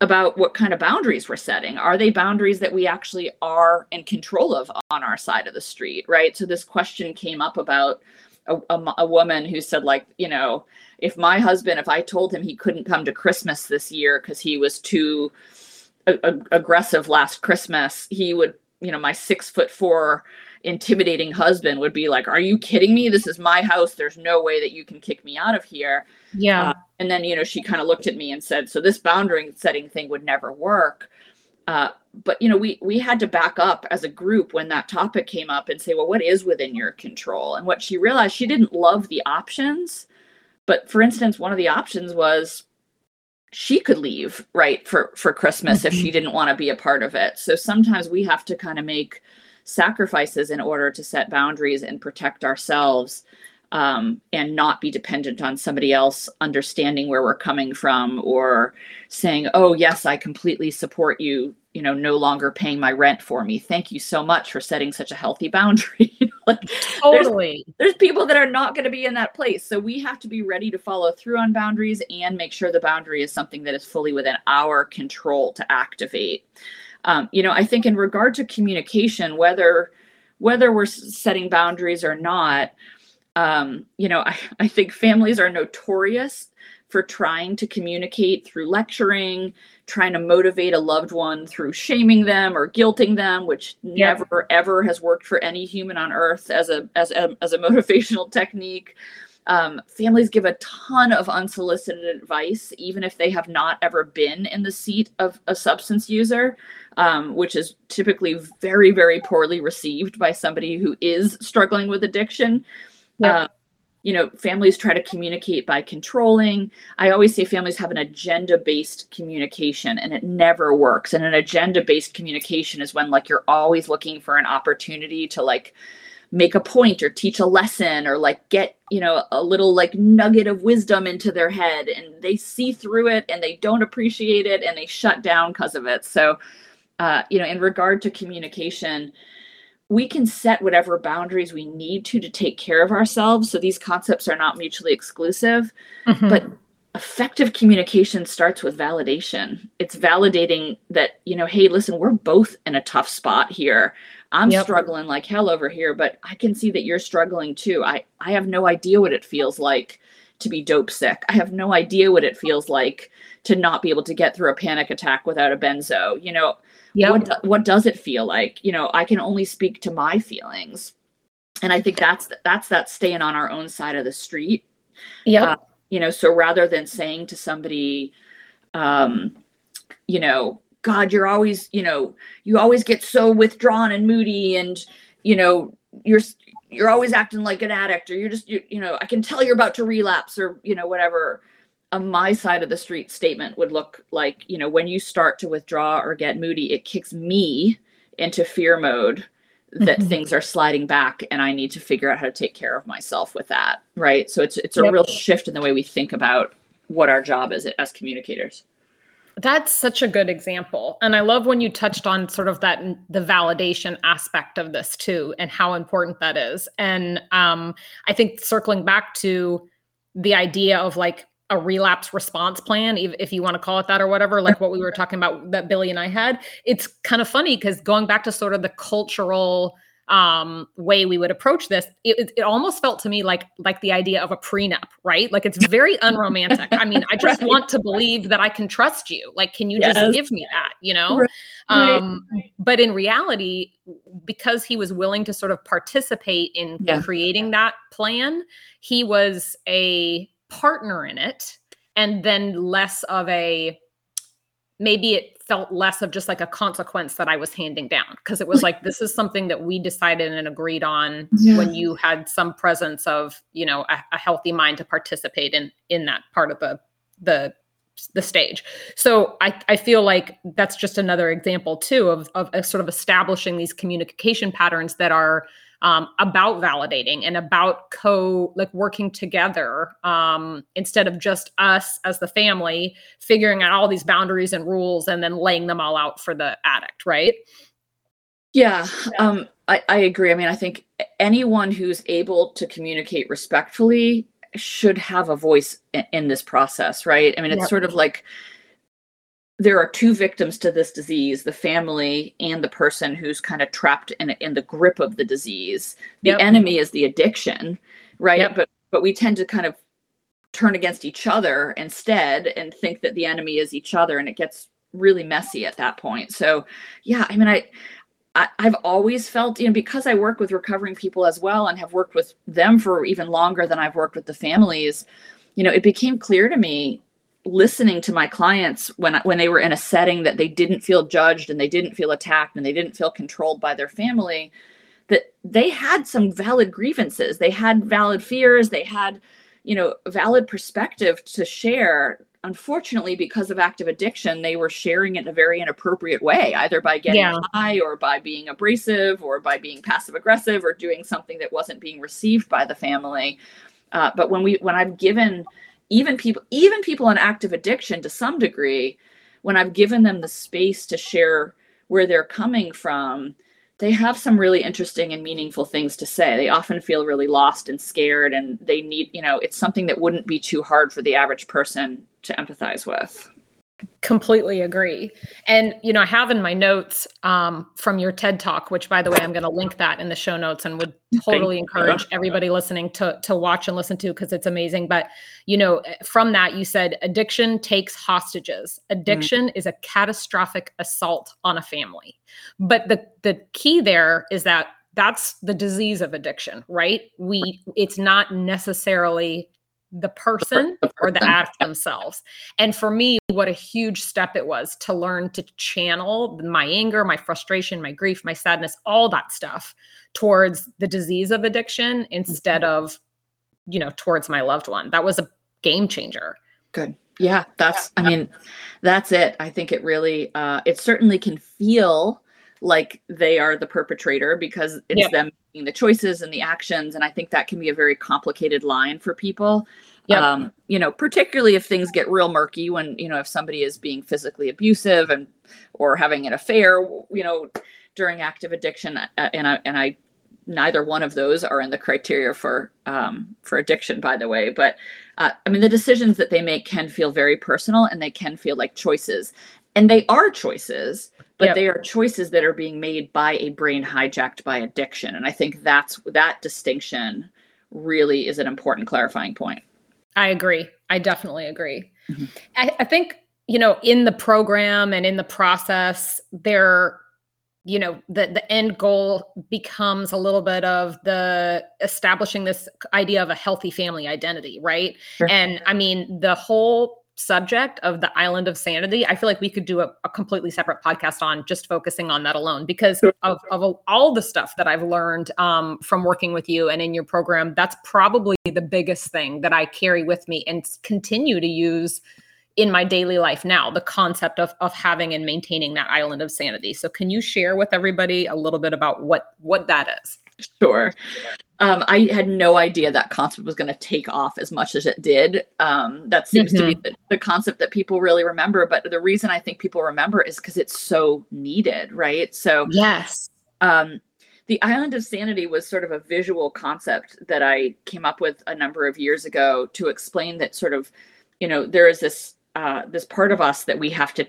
about what kind of boundaries we're setting. Are they boundaries that we actually are in control of on our side of the street, right? So this question came up about a, a, a woman who said, like, you know, if my husband, if I told him he couldn't come to Christmas this year because he was too a, aggressive last Christmas, he would, you know, my six foot four intimidating husband would be like, "Are you kidding me? This is my house. There's no way that you can kick me out of here." Yeah. Uh, and then you know she kind of looked at me and said, "So this boundary setting thing would never work." Uh, but you know we we had to back up as a group when that topic came up and say, "Well, what is within your control?" And what she realized she didn't love the options, but for instance, one of the options was she could leave right for for christmas if she mm-hmm. didn't want to be a part of it so sometimes we have to kind of make sacrifices in order to set boundaries and protect ourselves um, and not be dependent on somebody else understanding where we're coming from or saying oh yes i completely support you you know no longer paying my rent for me. Thank you so much for setting such a healthy boundary. Like totally. there's, there's people that are not going to be in that place. So we have to be ready to follow through on boundaries and make sure the boundary is something that is fully within our control to activate. Um, you know i think in regard to communication whether whether we're setting boundaries or not um, you know I, I think families are notorious for trying to communicate through lecturing, trying to motivate a loved one through shaming them or guilting them, which yep. never ever has worked for any human on earth as a as a as a motivational technique. Um, families give a ton of unsolicited advice, even if they have not ever been in the seat of a substance user, um, which is typically very, very poorly received by somebody who is struggling with addiction. Yep. Uh, you know families try to communicate by controlling. I always say families have an agenda based communication and it never works. And an agenda based communication is when like you're always looking for an opportunity to like make a point or teach a lesson or like get you know a little like nugget of wisdom into their head and they see through it and they don't appreciate it and they shut down because of it. So uh, you know in regard to communication we can set whatever boundaries we need to to take care of ourselves. So these concepts are not mutually exclusive mm-hmm. but effective communication starts with validation. It's validating that you know hey listen we're both in a tough spot here. I'm yep. struggling like hell over here but i can see that you're struggling too. I i have no idea what it feels like to be dope sick. I have no idea what it feels like to not be able to get through a panic attack without a benzo you know yeah what, what does it feel like? You know i can only speak to my feelings. And i think that's that's that staying on our own side of the street. Yeah uh, you know so rather than saying to somebody um you know god you're always you know you always get so withdrawn and moody and you know you're you're always acting like an addict or you're just you, you know i can tell you're about to relapse or you know whatever a my side of the street statement would look like you know when you start to withdraw or get moody it kicks me into fear mode that mm-hmm. things are sliding back and i need to figure out how to take care of myself with that right so it's it's a yep. real shift in the way we think about what our job is as communicators That's such a good example. And I love when you touched on sort of that the validation aspect of this too and how important that is. And um, I think circling back to the idea of like a relapse response plan, if, if you want to call it that or whatever, like what we were talking about that Billy and I had, it's kind of funny because going back to sort of the cultural um way we would approach this it, it almost felt to me like like the idea of a prenup right like it's very unromantic i mean i just right. want to believe that i can trust you like can you yes. just give me that you know right. um but in reality because he was willing to sort of participate in yeah. creating that plan he was a partner in it and then less of a maybe it felt less of just like a consequence that I was handing down because it was like this is something that we decided and agreed on yeah. when you had some presence of you know a, a, healthy mind to participate in in that part of the the the stage. So I I feel like that's just another example too of of, of sort of establishing these communication patterns that are um, about validating and about co like working together um, instead of just us as the family figuring out all these boundaries and rules and then laying them all out for the addict right? Yeah um, I, I agree. I mean i think anyone who's able to communicate respectfully should have a voice in, in this process right? I mean it's yep. sort of like there are two victims to this disease the family and the person who's kind of trapped in, in the grip of the disease the yep. enemy is the addiction right yep. but but we tend to kind of turn against each other instead and think that the enemy is each other and it gets really messy at that point so yeah i mean i I, have always felt, you know, because I work with recovering people as well and have worked with them for even longer than I've worked with the families, you know, it became clear to me listening to my clients when when they were in a setting that they didn't feel judged and they didn't feel attacked and they didn't feel controlled by their family that they had some valid grievances. They had valid fears. They had you know valid perspective to share. Unfortunately because of active addiction they were sharing it in a very inappropriate way either by getting yeah. high or by being abrasive or by being passive aggressive or doing something that wasn't being received by the family. Uh, but when we when i've given even people even people in active addiction to some degree when i've given them the space to share where they're coming from they have some really interesting and meaningful things to say. They often feel really lost and scared and they need you know it's something that wouldn't be too hard for the average person to empathize with completely agree. And you know i have in my notes um, from your ted talk which by the way i'm going to link that in the show notes and would totally encourage everybody listening to to watch and listen to because it's amazing. But you know from that you said addiction takes hostages. Addiction mm-hmm. is a catastrophic assault on a family. But the the key there is that that's the disease of addiction right? We it's not necessarily the person or the act themselves. And for me, what a huge step it was to learn to channel my anger, my frustration, my grief, my sadness, all that stuff towards the disease of addiction instead mm-hmm. of, you know, towards my loved one. That was a game changer. Good. Yeah, that's I mean, that's it. I think it really uh it certainly can feel like they are the perpetrator because it's yep. them making the choices and the actions. And I think that can be a very complicated line for people. Yep. Um, you know, particularly if things get real murky when, you know, if somebody is being physically abusive and or having an affair, you know, during active addiction. Uh, and I and I neither one of those are in the criteria for um, for addiction, by the way. But uh, I mean, the decisions that they make can feel very personal, and they can feel like choices, and they are choices but yep. they are choices that are being made by a brain hijacked by addiction and i think that's that distinction really is an important clarifying point i agree i definitely agree mm-hmm. I, I think you know in the program and in the process there you know the the end goal becomes a little bit of the establishing this idea of a healthy family identity right sure. and i mean the whole subject of the island of sanity i feel like we could do a, a completely separate podcast on just focusing on that alone because of, of all the stuff that i've learned um, from working with you and in your program that's probably the biggest thing that i carry with me and continue to use in my daily life now the concept of, of having and maintaining that island of sanity. So can you share with everybody a little bit about what what that is Sure. Um, I had no idea that concept was going to take off as much as it did. Um, that seems mm-hmm. to be the, the, concept that people really remember. But the reason I think people remember is because it's so needed, right? So, yes. Um, the island of sanity was sort of a visual concept that I came up with a number of years ago to explain that sort of, you know, there is this uh, this part of us that we have to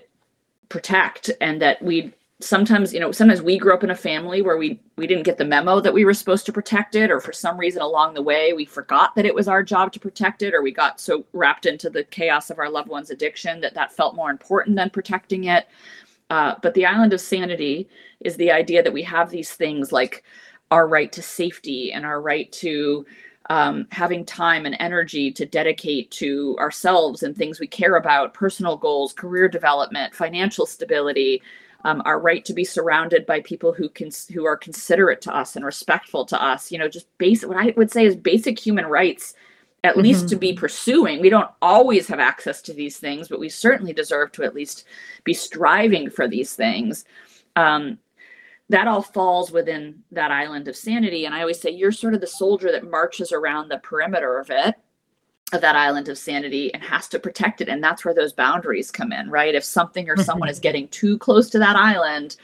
protect and that we sometimes you know sometimes we grew up in a family where we we didn't get the memo that we were supposed to protect it or for some reason along the way we forgot that it was our job to protect it or we got so wrapped into the chaos of our loved one's addiction that that felt more important than protecting it. Uh, but the island of sanity is the idea that we have these things like our right to safety and our right to um, having time and energy to dedicate to ourselves and things we care about personal goals career development financial stability um, our right to be surrounded by people who can who are considerate to us and respectful to us. You know just basic what i would say is basic human rights at mm-hmm. least to be pursuing. We don't always have access to these things but we certainly deserve to at least be striving for these things. Um, that all falls within that island of sanity. And i always say you're sort of the soldier that marches around the perimeter of it of that island of sanity and has to protect it and that's where those boundaries come in right if something or someone is mm-hmm. getting too close to that island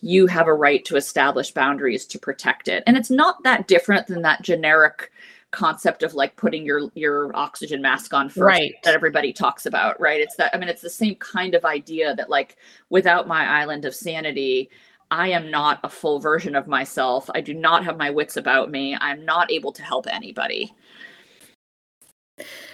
you have a right to establish boundaries to protect it and it's not that different than that generic concept of like putting your your oxygen mask on first right. that everybody talks about right it's that i mean it's the same kind of idea that like without my island of sanity I am not a full version of myself. I do not have my wits about me. I'm not able to help anybody.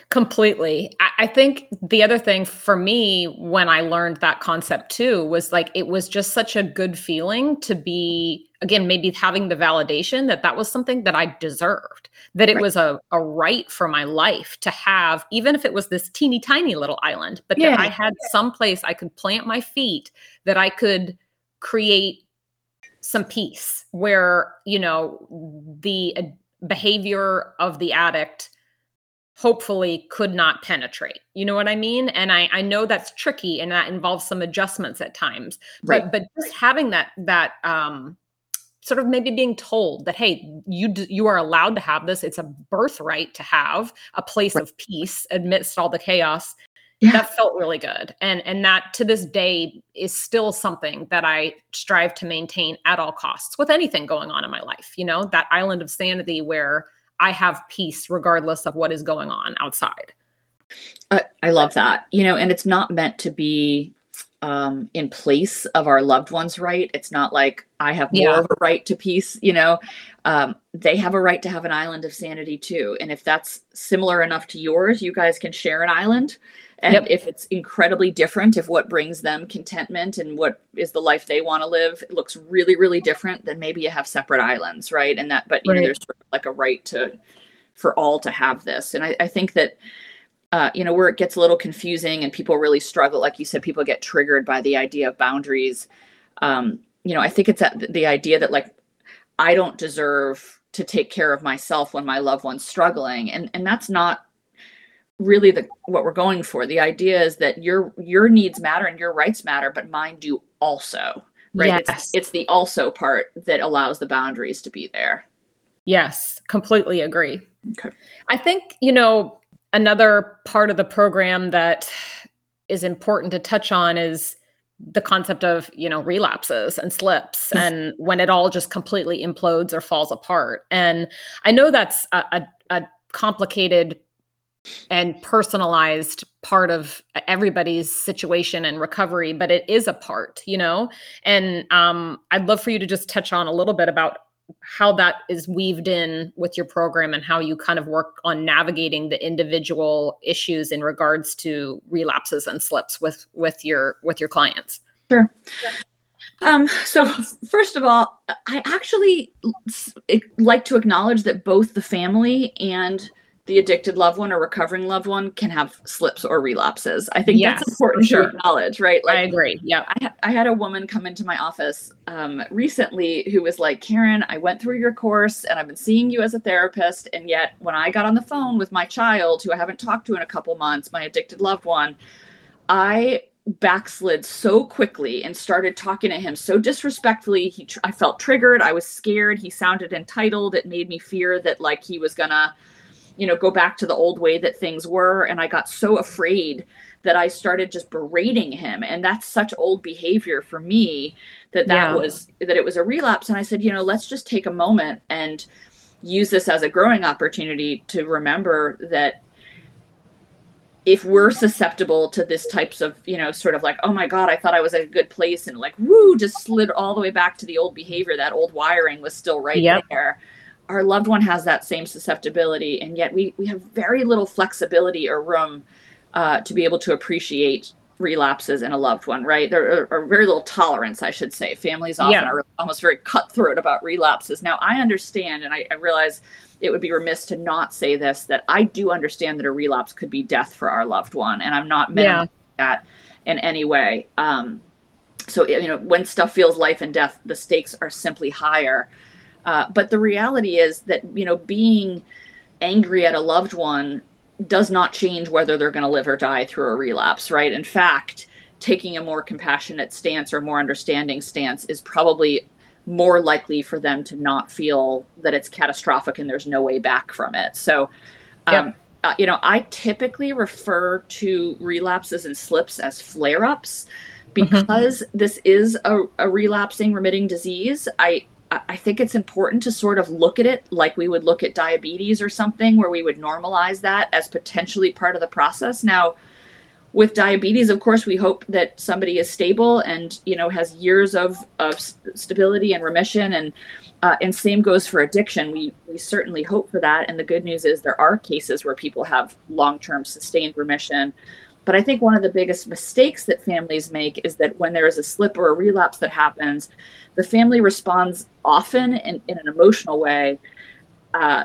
Completely. I, think the other thing for me when I learned that concept too was like it was just such a good feeling to be, again, maybe having the validation that that was something that I deserved, that it right. was a, a right for my life to have, even if it was this teeny tiny little island, but yeah. that I had some place I could plant my feet, that I could create some peace where, you know, the uh, behavior of the addict hopefully could not penetrate. You know what I mean? And I I know that's tricky and that involves some adjustments at times. Right. But but just having that that um sort of maybe being told that hey you d- you are allowed to have this it's a birthright to have a place right. of peace amidst all the chaos yeah. that felt really good and and that to this day is still something that i strive to maintain at all costs with anything going on in my life you know that island of sanity where I have peace regardless of what is going on outside. I, I love that. You know, and it's not meant to be um, in place of our loved ones' right. It's not like I have more yeah. of a right to peace. You know, um, they have a right to have an island of sanity too. And if that's similar enough to yours, you guys can share an island. And yep. if it's incredibly different, if what brings them contentment and what is the life they want to live it looks really, really different, then maybe you have separate islands, right? And that, but you right. know, there's sort of like a right to for all to have this. And I, I think that uh, you know, where it gets a little confusing and people really struggle, like you said, people get triggered by the idea of boundaries. Um, you know, I think it's that the idea that like I don't deserve to take care of myself when my loved one's struggling, and and that's not really the what we're going for. The idea is that your your needs matter and your rights matter but mine do also right? Yes. it's, it's the also part that allows the boundaries to be there. Yes completely agree. Okay. I think you know another part of the program that is important to touch on is the concept of you know relapses and slips and when it all just completely implodes or falls apart. And i know that's a, a, a complicated and personalized part of everybody's situation and recovery but it is a part you know? And um, i'd love for you to just touch on a little bit about how that is weaved in with your program and how you kind of work on navigating the individual issues in regards to relapses and slips with with your with your clients. Sure. Um, so first of all i actually like to acknowledge that both the family and the addicted loved one or recovering loved one can have slips or relapses. I think yes, that's important sure. to acknowledge, right? Like, I agree. Yeah. I, I, had a woman come into my office um, recently who was like, Karen, I went through your course and I've been seeing you as a therapist. And yet, when I got on the phone with my child, who I haven't talked to in a couple months, my addicted loved one, I backslid so quickly and started talking to him so disrespectfully he tr- i felt triggered i was scared he sounded entitled it made me fear that like he was gonna you know go back to the old way that things were and i got so afraid that i started just berating him and that's such old behavior for me that that Yeah. was that it was a relapse and i said you know let's just take a moment and use this as a growing opportunity to remember that if we're susceptible to this types of you know sort of like oh my god i thought i was at a good place and like woo just slid all the way back to the old behavior that old wiring was still right Yep. there our loved one has that same susceptibility and yet we we have very little flexibility or room uh, to be able to appreciate relapses in a loved one right there are, are very little tolerance i should say families often Yeah. are almost very cutthroat about relapses now i understand and I, I realize it would be remiss to not say this that I do understand that a relapse could be death for our loved one, and I'm not minimizing that in any way. Um, so you know, when stuff feels life and death, the stakes are simply higher. Uh, but the reality is that you know, being angry at a loved one does not change whether they're going to live or die through a relapse, right? In fact, taking a more compassionate stance or more understanding stance is probably more likely for them to not feel that it's catastrophic and there's no way back from it. So, um, uh, you know, I typically refer to relapses and slips as flare ups because this is a, a relapsing remitting disease. I I think it's important to sort of look at it like we would look at diabetes or something, where we would normalize that as potentially part of the process. Now, with diabetes, of course, we hope that somebody is stable and you know has years of of stability and remission, and uh, and same goes for addiction. We we certainly hope for that. And the good news is there are cases where people have long term sustained remission. But I think one of the biggest mistakes that families make is that when there is a slip or a relapse that happens, the family responds often in, in an emotional way uh,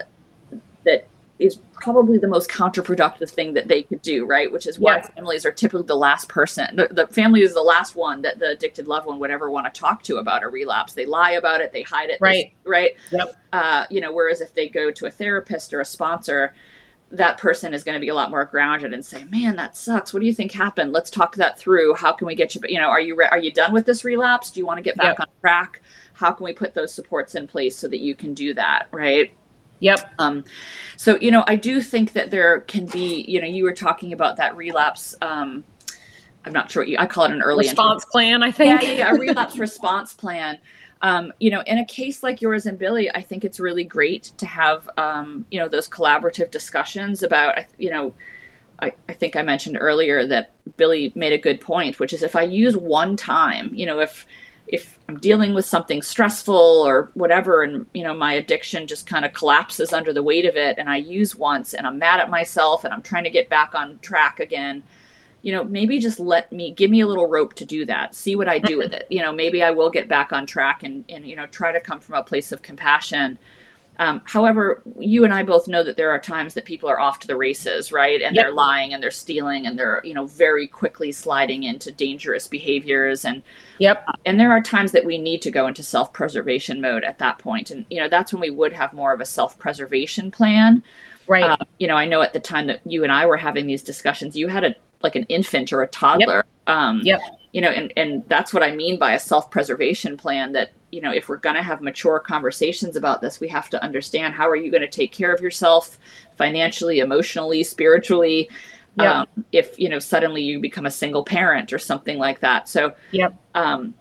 that is probably the most counterproductive thing that they could do, right? Which is why Yeah. families are typically the last person. The, the family is the last one that the addicted loved one would ever want to talk to about a relapse. They lie about it, they hide it, they- Right. right? Yep. Uh, you know, whereas if they go to a therapist or a sponsor, that person is going to be a lot more grounded and say, "Man, that sucks. What do you think happened? Let's talk that through. How can we get you? You know, are you re- are you done with this relapse? Do you want to get back Yep. on track? How can we put those supports in place so that you can do that? Right? Yep. Um, so you know, I do think that there can be. You know, you were talking about that relapse. Um, I'm not sure what you. I call it an early Response plan, I yeah, think. yeah, yeah, a relapse response plan. Um, you know, in a case like yours and Billy, I think it's really great to have, um, you know, those collaborative discussions about, you know, I, I think I mentioned earlier that Billy made a good point, which is if I use one time, you know, if if I'm dealing with something stressful or whatever, and you know my addiction just kind of collapses under the weight of it, and I use once, and I'm mad at myself, and I'm trying to get back on track again, you know, maybe just let me give me a little rope to do that. See what I do with it. You know, maybe I will get back on track and and you know try to come from a place of compassion. Um, however, you and I both know that there are times that people are off to the races, right? And Yep. they're lying and they're stealing and they're you know very quickly sliding into dangerous behaviors and Yep. and there are times that we need to go into self-preservation mode at that point. point and you know that's when we would have more of a self-preservation plan Right. uh, you know, I know at the time that you and I were having these discussions, you had a like an infant or a toddler. Um, Yep. You know, and and that's what I mean by a self-preservation plan. That you know, if we're going to have mature conversations about this, we have to understand how are you going to take care of yourself financially, emotionally, spiritually. Yeah. Um, if you know suddenly you become a single parent or something like that. So Yep. um,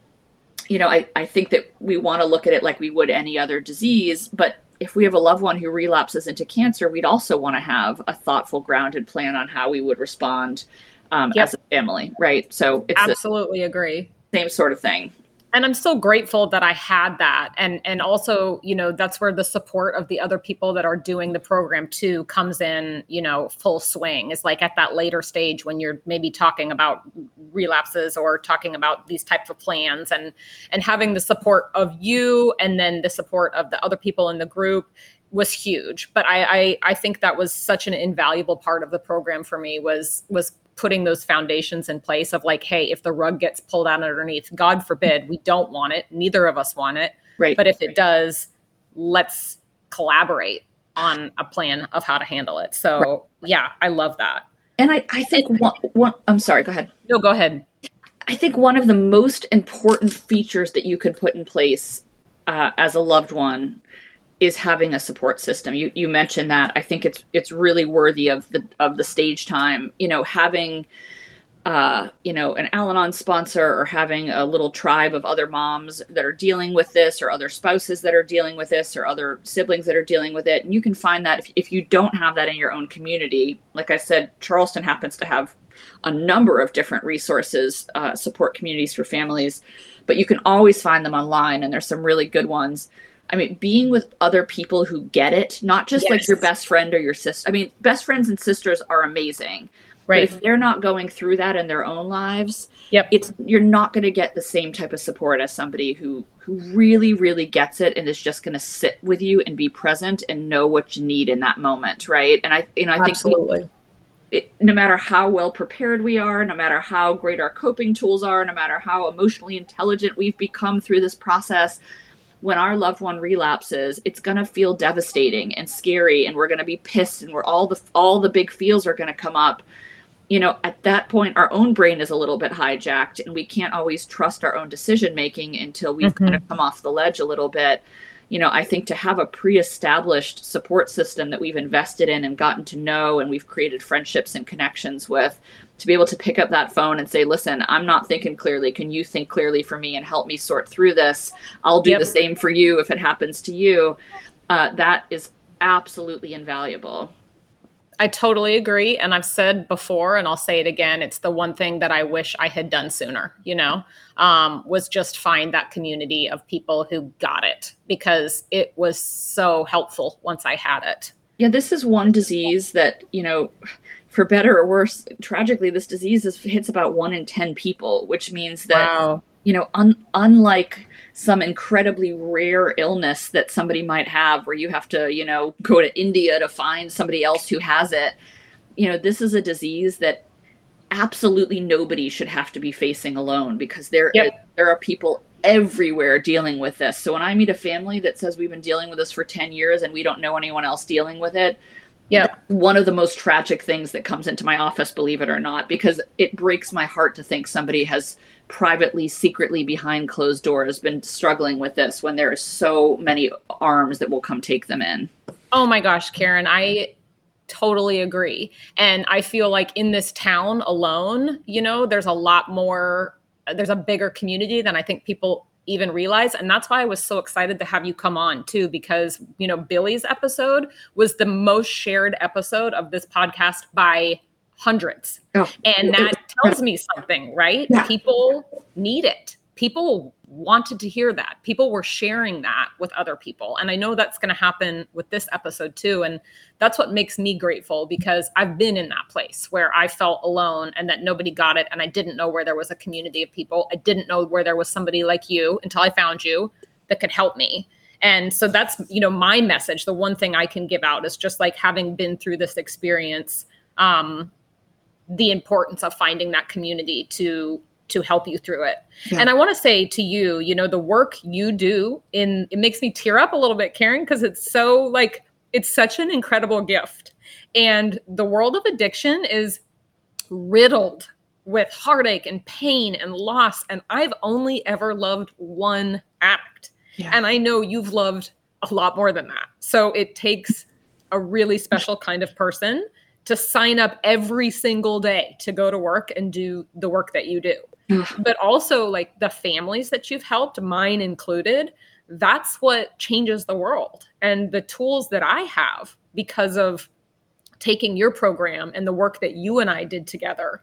you know, I, I think that we want to look at it like we would any other disease, but if we have a loved one who relapses into cancer, we'd also want to have a thoughtful, grounded plan on how we would respond um, Yep. as a family, right? So it's Absolutely agree. same sort of thing. And i'm so grateful that i had that. And and also you know that's where the support of the other people that are doing the program too comes in you know full swing. Is like at that later stage when you're maybe talking about relapses or talking about these types of plans and and having the support of you and then the support of the other people in the group was huge. But I, I i think that was such an invaluable part of the program for me was was putting those foundations in place of like hey if the rug gets pulled out underneath god forbid we don't want it. Neither of us want it. Right. but if it does let's collaborate on a plan of how to handle it. So yeah i love that. And I, I think one, one, I'm sorry, go ahead. no go ahead. I think one of the most important features that you could put in place uh, as a loved one is having a support system. You you mentioned that. I think it's it's really worthy of the of the stage time. You know, having uh, you know, an Al-Anon sponsor or having a little tribe of other moms that are dealing with this or other spouses that are dealing with this or other siblings that are dealing with it. And you can find that if, if you don't have that in your own community, like I said, Charleston happens to have a number of different resources, uh, support communities for families, but you can always find them online and there's some really good ones. I mean, being with other people who get it, not just yes. like your best friend or your sister. I mean, best friends and sisters are amazing Right. But if they're not going through that in their own lives, yep. it's you're not going to get the same type of support as somebody who who really really gets it and is just going to sit with you and be present and know what you need in that moment, right? And I you know I think Absolutely. It, no matter how well prepared we are, no matter how great our coping tools are, no matter how emotionally intelligent we've become through this process, when our loved one relapses, it's going to feel devastating and scary and we're going to be pissed and we're all the all the big feels are going to come up you know, at that point, our own brain is a little bit hijacked and we can't always trust our own decision making until we've mm-hmm. kind of come off the ledge a little bit. You know, I think to have a pre established support system that we've invested in and gotten to know and we've created friendships and connections with, to be able to pick up that phone and say, listen, I'm not thinking clearly. Can you think clearly for me and help me sort through this? I'll do yep. the same for you if it happens to you. Uh, that is absolutely invaluable. I totally agree. And I've said before, and I'll say it again, it's the one thing that I wish I had done sooner, you know, um, was just find that community of people who got it because it was so helpful once I had it. Yeah, this is one disease that, you know, for better or worse, tragically, this disease is, hits about one in 10 people, which means that, wow. you know, un- unlike some incredibly rare illness that somebody might have where you have to, you know, go to India to find somebody else who has it. You know, this is a disease that absolutely nobody should have to be facing alone because there yep. there are people everywhere dealing with this. So when I meet a family that says we've been dealing with this for 10 years and we don't know anyone else dealing with it, yeah, one of the most tragic things that comes into my office, believe it or not, because it breaks my heart to think somebody has privately, secretly behind closed doors been struggling with this when there are so many arms that will come take them in. Oh my gosh, Karen, I totally agree. And I feel like in this town alone, you know, there's a lot more, there's a bigger community than I think people even realize and that's why i was so excited to have you come on too because you know billy's episode was the most shared episode of this podcast by hundreds. Oh. And that tells me something, right? Yeah. People need it. People wanted to hear that. People were sharing that with other people. And I know that's going to happen with this episode too. And that's what makes me grateful because I've been in that place where I felt alone and that nobody got it. And I didn't know where there was a community of people. I didn't know where there was somebody like you until I found you that could help me. And so that's, you know, my message. The one thing I can give out is just like having been through this experience, um, the importance of finding that community to to help you through it. Yeah. And I want to say to you, you know, the work you do in it makes me tear up a little bit, Karen, because it's so like it's such an incredible gift. And the world of addiction is riddled with heartache and pain and loss. And I've only ever loved one addict. Yeah. And I know you've loved a lot more than that. So it takes a really special kind of person to sign up every single day to go to work and do the work that you do. Mm-hmm. but also like the families that you've helped, mine included, that's what changes the world. And the tools that I have because of taking your program and the work that you and I did together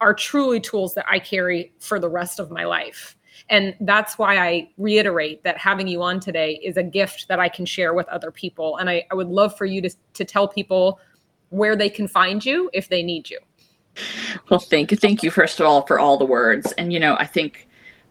are truly tools that I carry for the rest of my life. And that's why I reiterate that having you on today is a gift that I can share with other people. And I, I would love for you to, to tell people where they can find you if they need you. Well, thank you. Thank you, first of all, for all the words. And, you know, I think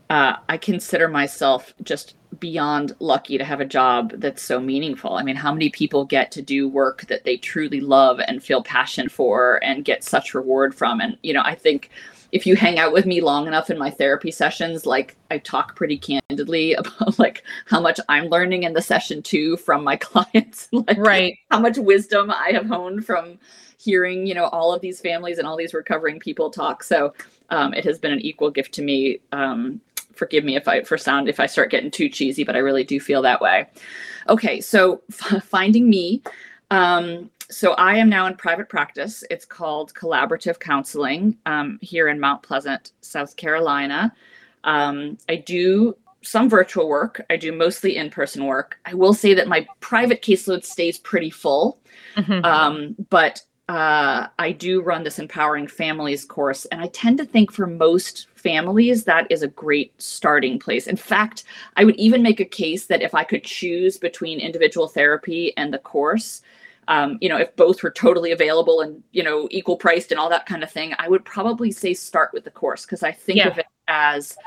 uh, I consider myself just beyond lucky to have a job that's so meaningful. I mean, how many people get to do work that they truly love and feel passion for and get such reward from? And, you know, I think if you hang out with me long enough in my therapy sessions, like I talk pretty candidly about like how much I'm learning in the session too from my clients, like right. how much wisdom I have honed from hearing, you know, all of these families and all these recovering people talk. So um, it has been an equal gift to me. Um, forgive me if I for sound if I start getting too cheesy, but I really do feel that way. Okay, so f- finding me. Um, so I am now in private practice. It's called collaborative counseling um, here in Mount Pleasant, South Carolina. Um, I do some virtual work. I do mostly in-person work. I will say that my private caseload stays pretty full, Mhm. um, but uh, I do run this empowering families course, and I tend to think for most families that is a great starting place. In fact, I would even make a case that if I could choose between individual therapy and the course, um, you know, if both were totally available and you know equal priced and all that kind of thing, I would probably say start with the course because I think Yeah. of it as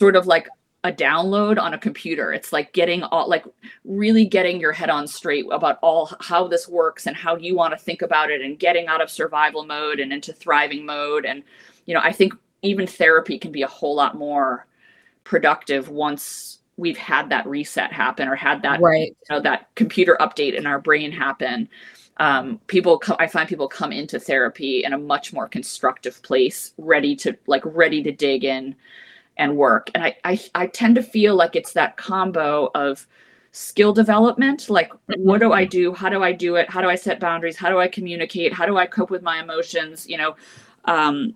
sort of like a download on a computer. It's like getting all like really getting your head on straight about all how this works and how you want to think about it and getting out of survival mode and into thriving mode. And you know, I think even therapy can be a whole lot more productive once we've had that reset happen or had that right. you know that computer update in our brain happen um, people co- i find people come into therapy in a much more constructive place ready to like ready to dig in and work. And i i, I tend to feel like it's that combo of skill development like what do i do? How do i do it? How do i set boundaries? How do i communicate? How do i cope with my emotions? You know um,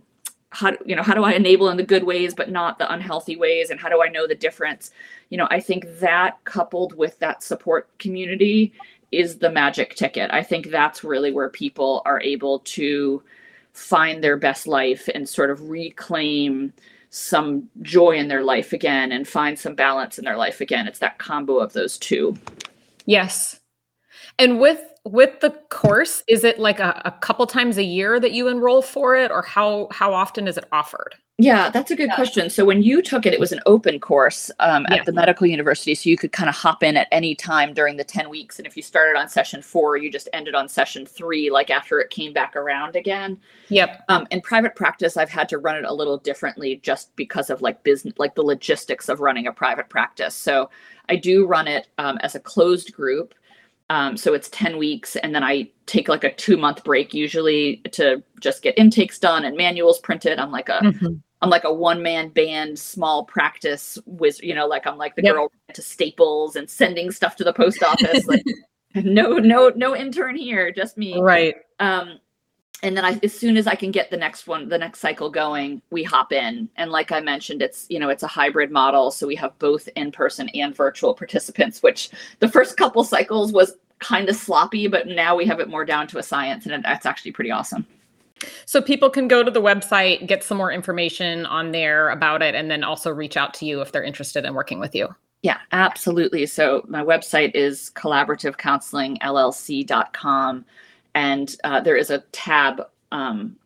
how you know how do i enable in the good ways but not the unhealthy ways? And how do i know the difference? You know i think that coupled with that support community is the magic ticket. I think that's really where people are able to find their best life and sort of reclaim some joy in their life again and find some balance in their life again it's that combo of those two Yes. And with with the course, is it like a, a couple times a year that you enroll for it, or how how often is it offered? Yeah, that's a good question. So when you took it, it was an open course um, Yeah. at the medical university, so you could kind of hop in at any time during the ten weeks. And if you started on session four, you just ended on session three, like after it came back around again. Yep. Um, in private practice, I've had to run it a little differently, just because of like business, like the logistics of running a private practice. So I do run it um, as a closed group. Um, so it's 10 weeks, and then I take like a two month break usually to just get intakes done and manuals printed. I'm like a Mhm. I'm like a one man band, small practice wizard. You know, like I'm like the Yep. girl to Staples and sending stuff to the post office. like, no, no, no intern here, just me. Right. Um, and then I, as soon as I can get the next one, the next cycle going, we hop in. And like I mentioned, it's you know it's a hybrid model, so we have both in person and virtual participants. Which the first couple cycles was kind of sloppy, but now we have it more down to a science, and it, that's actually pretty awesome. So people can go to the website, get some more information on there about it, and then also reach out to you if they're interested in working with you. Yeah, absolutely. So my website is collaborativecounselingllc.com, and uh, there is a tab um,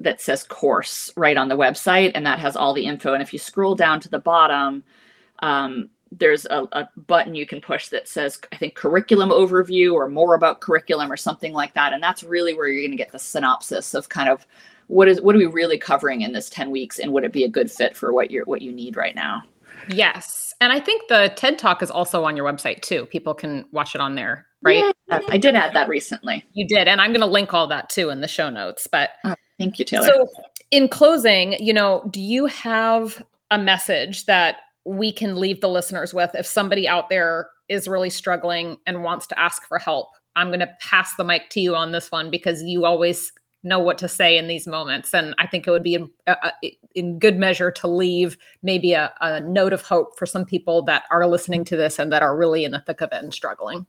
that says course right on the website, and that has all the info. And if you scroll down to the bottom, um, there's a, a button you can push that says, I think, curriculum overview or more about curriculum or something like that. And that's really where you're going to get the synopsis of kind of what is what are we really covering in this 10 weeks and would it be a good fit for what you're what you need right now Yes. And I think the TED Talk is also on your website too. People can watch it on there, right? Yeah, I did add that recently. You did. And I'm going to link all that too in the show notes. But oh, Thank you, Taylor. so, in closing, you know, do you have a message that we can leave the listeners with if somebody out there is really struggling and wants to ask for help? I'm going to pass the mic to you on this one because you always know what to say in these moments. And I think it would be in, uh, uh, in good measure to leave maybe a, a note of hope for some people that are listening to this and that are really in the thick of it and struggling.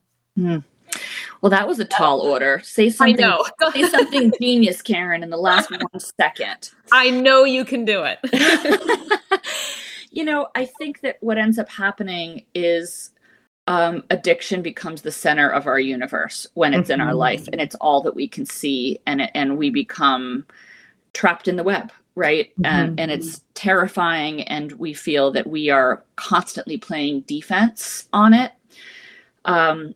well, that was a tall order. Say I something. know. Say something genius, Karen, in the last one second. I know you can do it. you know, I think that what ends up happening is um, addiction becomes the center of our universe when it's in our life, and it's all that we can see, and it, and we become trapped in the web, right? And Mhm. and it's terrifying, and we feel that we are constantly playing defense on it. Um,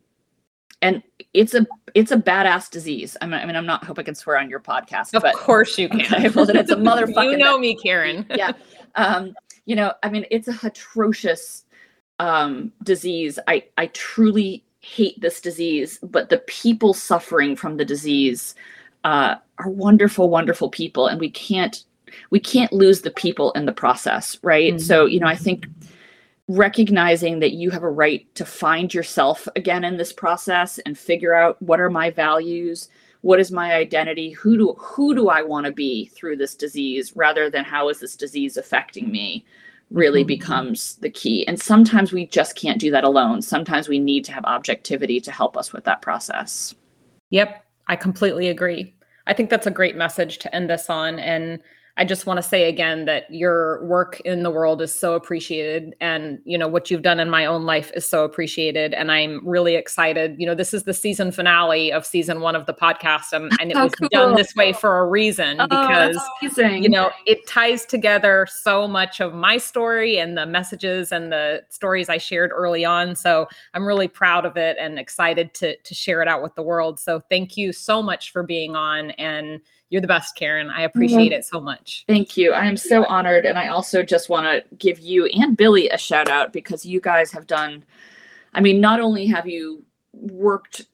and it's a it's a badass disease. I mean, I mean, I'm not hope I can swear on your podcast, of but course you can. Okay, well, then it's a motherfucking. you know me, Karen. yeah, um, you know, I mean, it's a atrocious um, disease. I I truly hate this disease, but the people suffering from the disease uh, are wonderful, wonderful people, and we can't we can't lose the people in the process, right? Mm-hmm. So, you know, I think recognizing that you have a right to find yourself again in this process and figure out what are my values what is my identity? Who do who do i want to be through this disease rather than how is this disease affecting me really mm-hmm. becomes the key. And sometimes we just can't do that alone. Sometimes we need to have objectivity to help us with that process. Yep i completely agree. I think that's a great message to end this on. And I just want to say again that your work in the world is so appreciated and you know what you've done in my own life is so appreciated and I'm really excited. You know, this is the season finale of season 1 of the podcast and, and it oh, was cool. done this way for a reason oh, because you know, it ties together so much of my story and the messages and the stories I shared early on. So, I'm really proud of it and excited to to share it out with the world. So, thank you so much for being on and you're the best, Karen. I appreciate it so much. Thank you. I am so honored. And I also just want to give you and Billy a shout out because you guys have done, I mean, not only have you worked,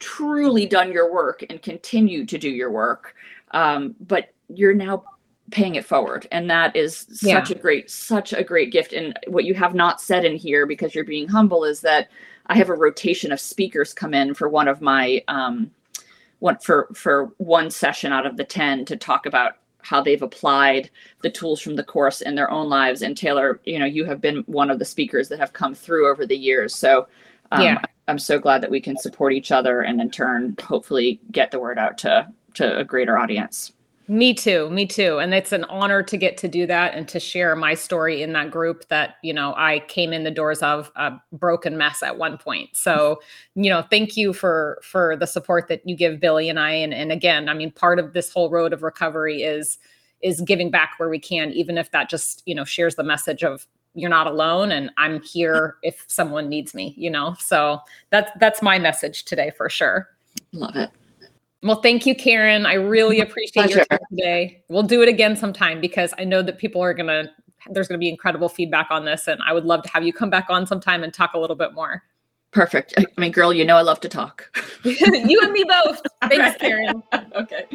truly done your work and continue to do your work, um, but you're now paying it forward and that is such yeah. a great such a great gift and what you have not said in here because you're being humble is that i have a rotation of speakers come in for one of my um, one for for one session out of the 10 to talk about how they've applied the tools from the course in their own lives. And taylor you know you have been one of the speakers that have come through over the years. So um, yeah. i'm so glad that we can support each other and in turn hopefully get the word out to to a greater audience me too. Me too. And it's an honor to get to do that and to share my story in that group that, you know, I came in the doors of a broken mess at one point. So, you know, thank you for for the support that you give Billy and I and and again, I mean, part of this whole road of recovery is is giving back where we can even if that just, you know, shares the message of you're not alone and I'm here if someone needs me, you know. So, that's that's my message today for sure. Love it. Well, thank you, Karen. I really appreciate Pleasure. your time today. We'll do it again sometime because I know that people are going to, there's going to be incredible feedback on this. And I would love to have you come back on sometime and talk a little bit more. Perfect. I mean, girl, you know I love to talk. you and me both. Thanks, right. Karen. okay.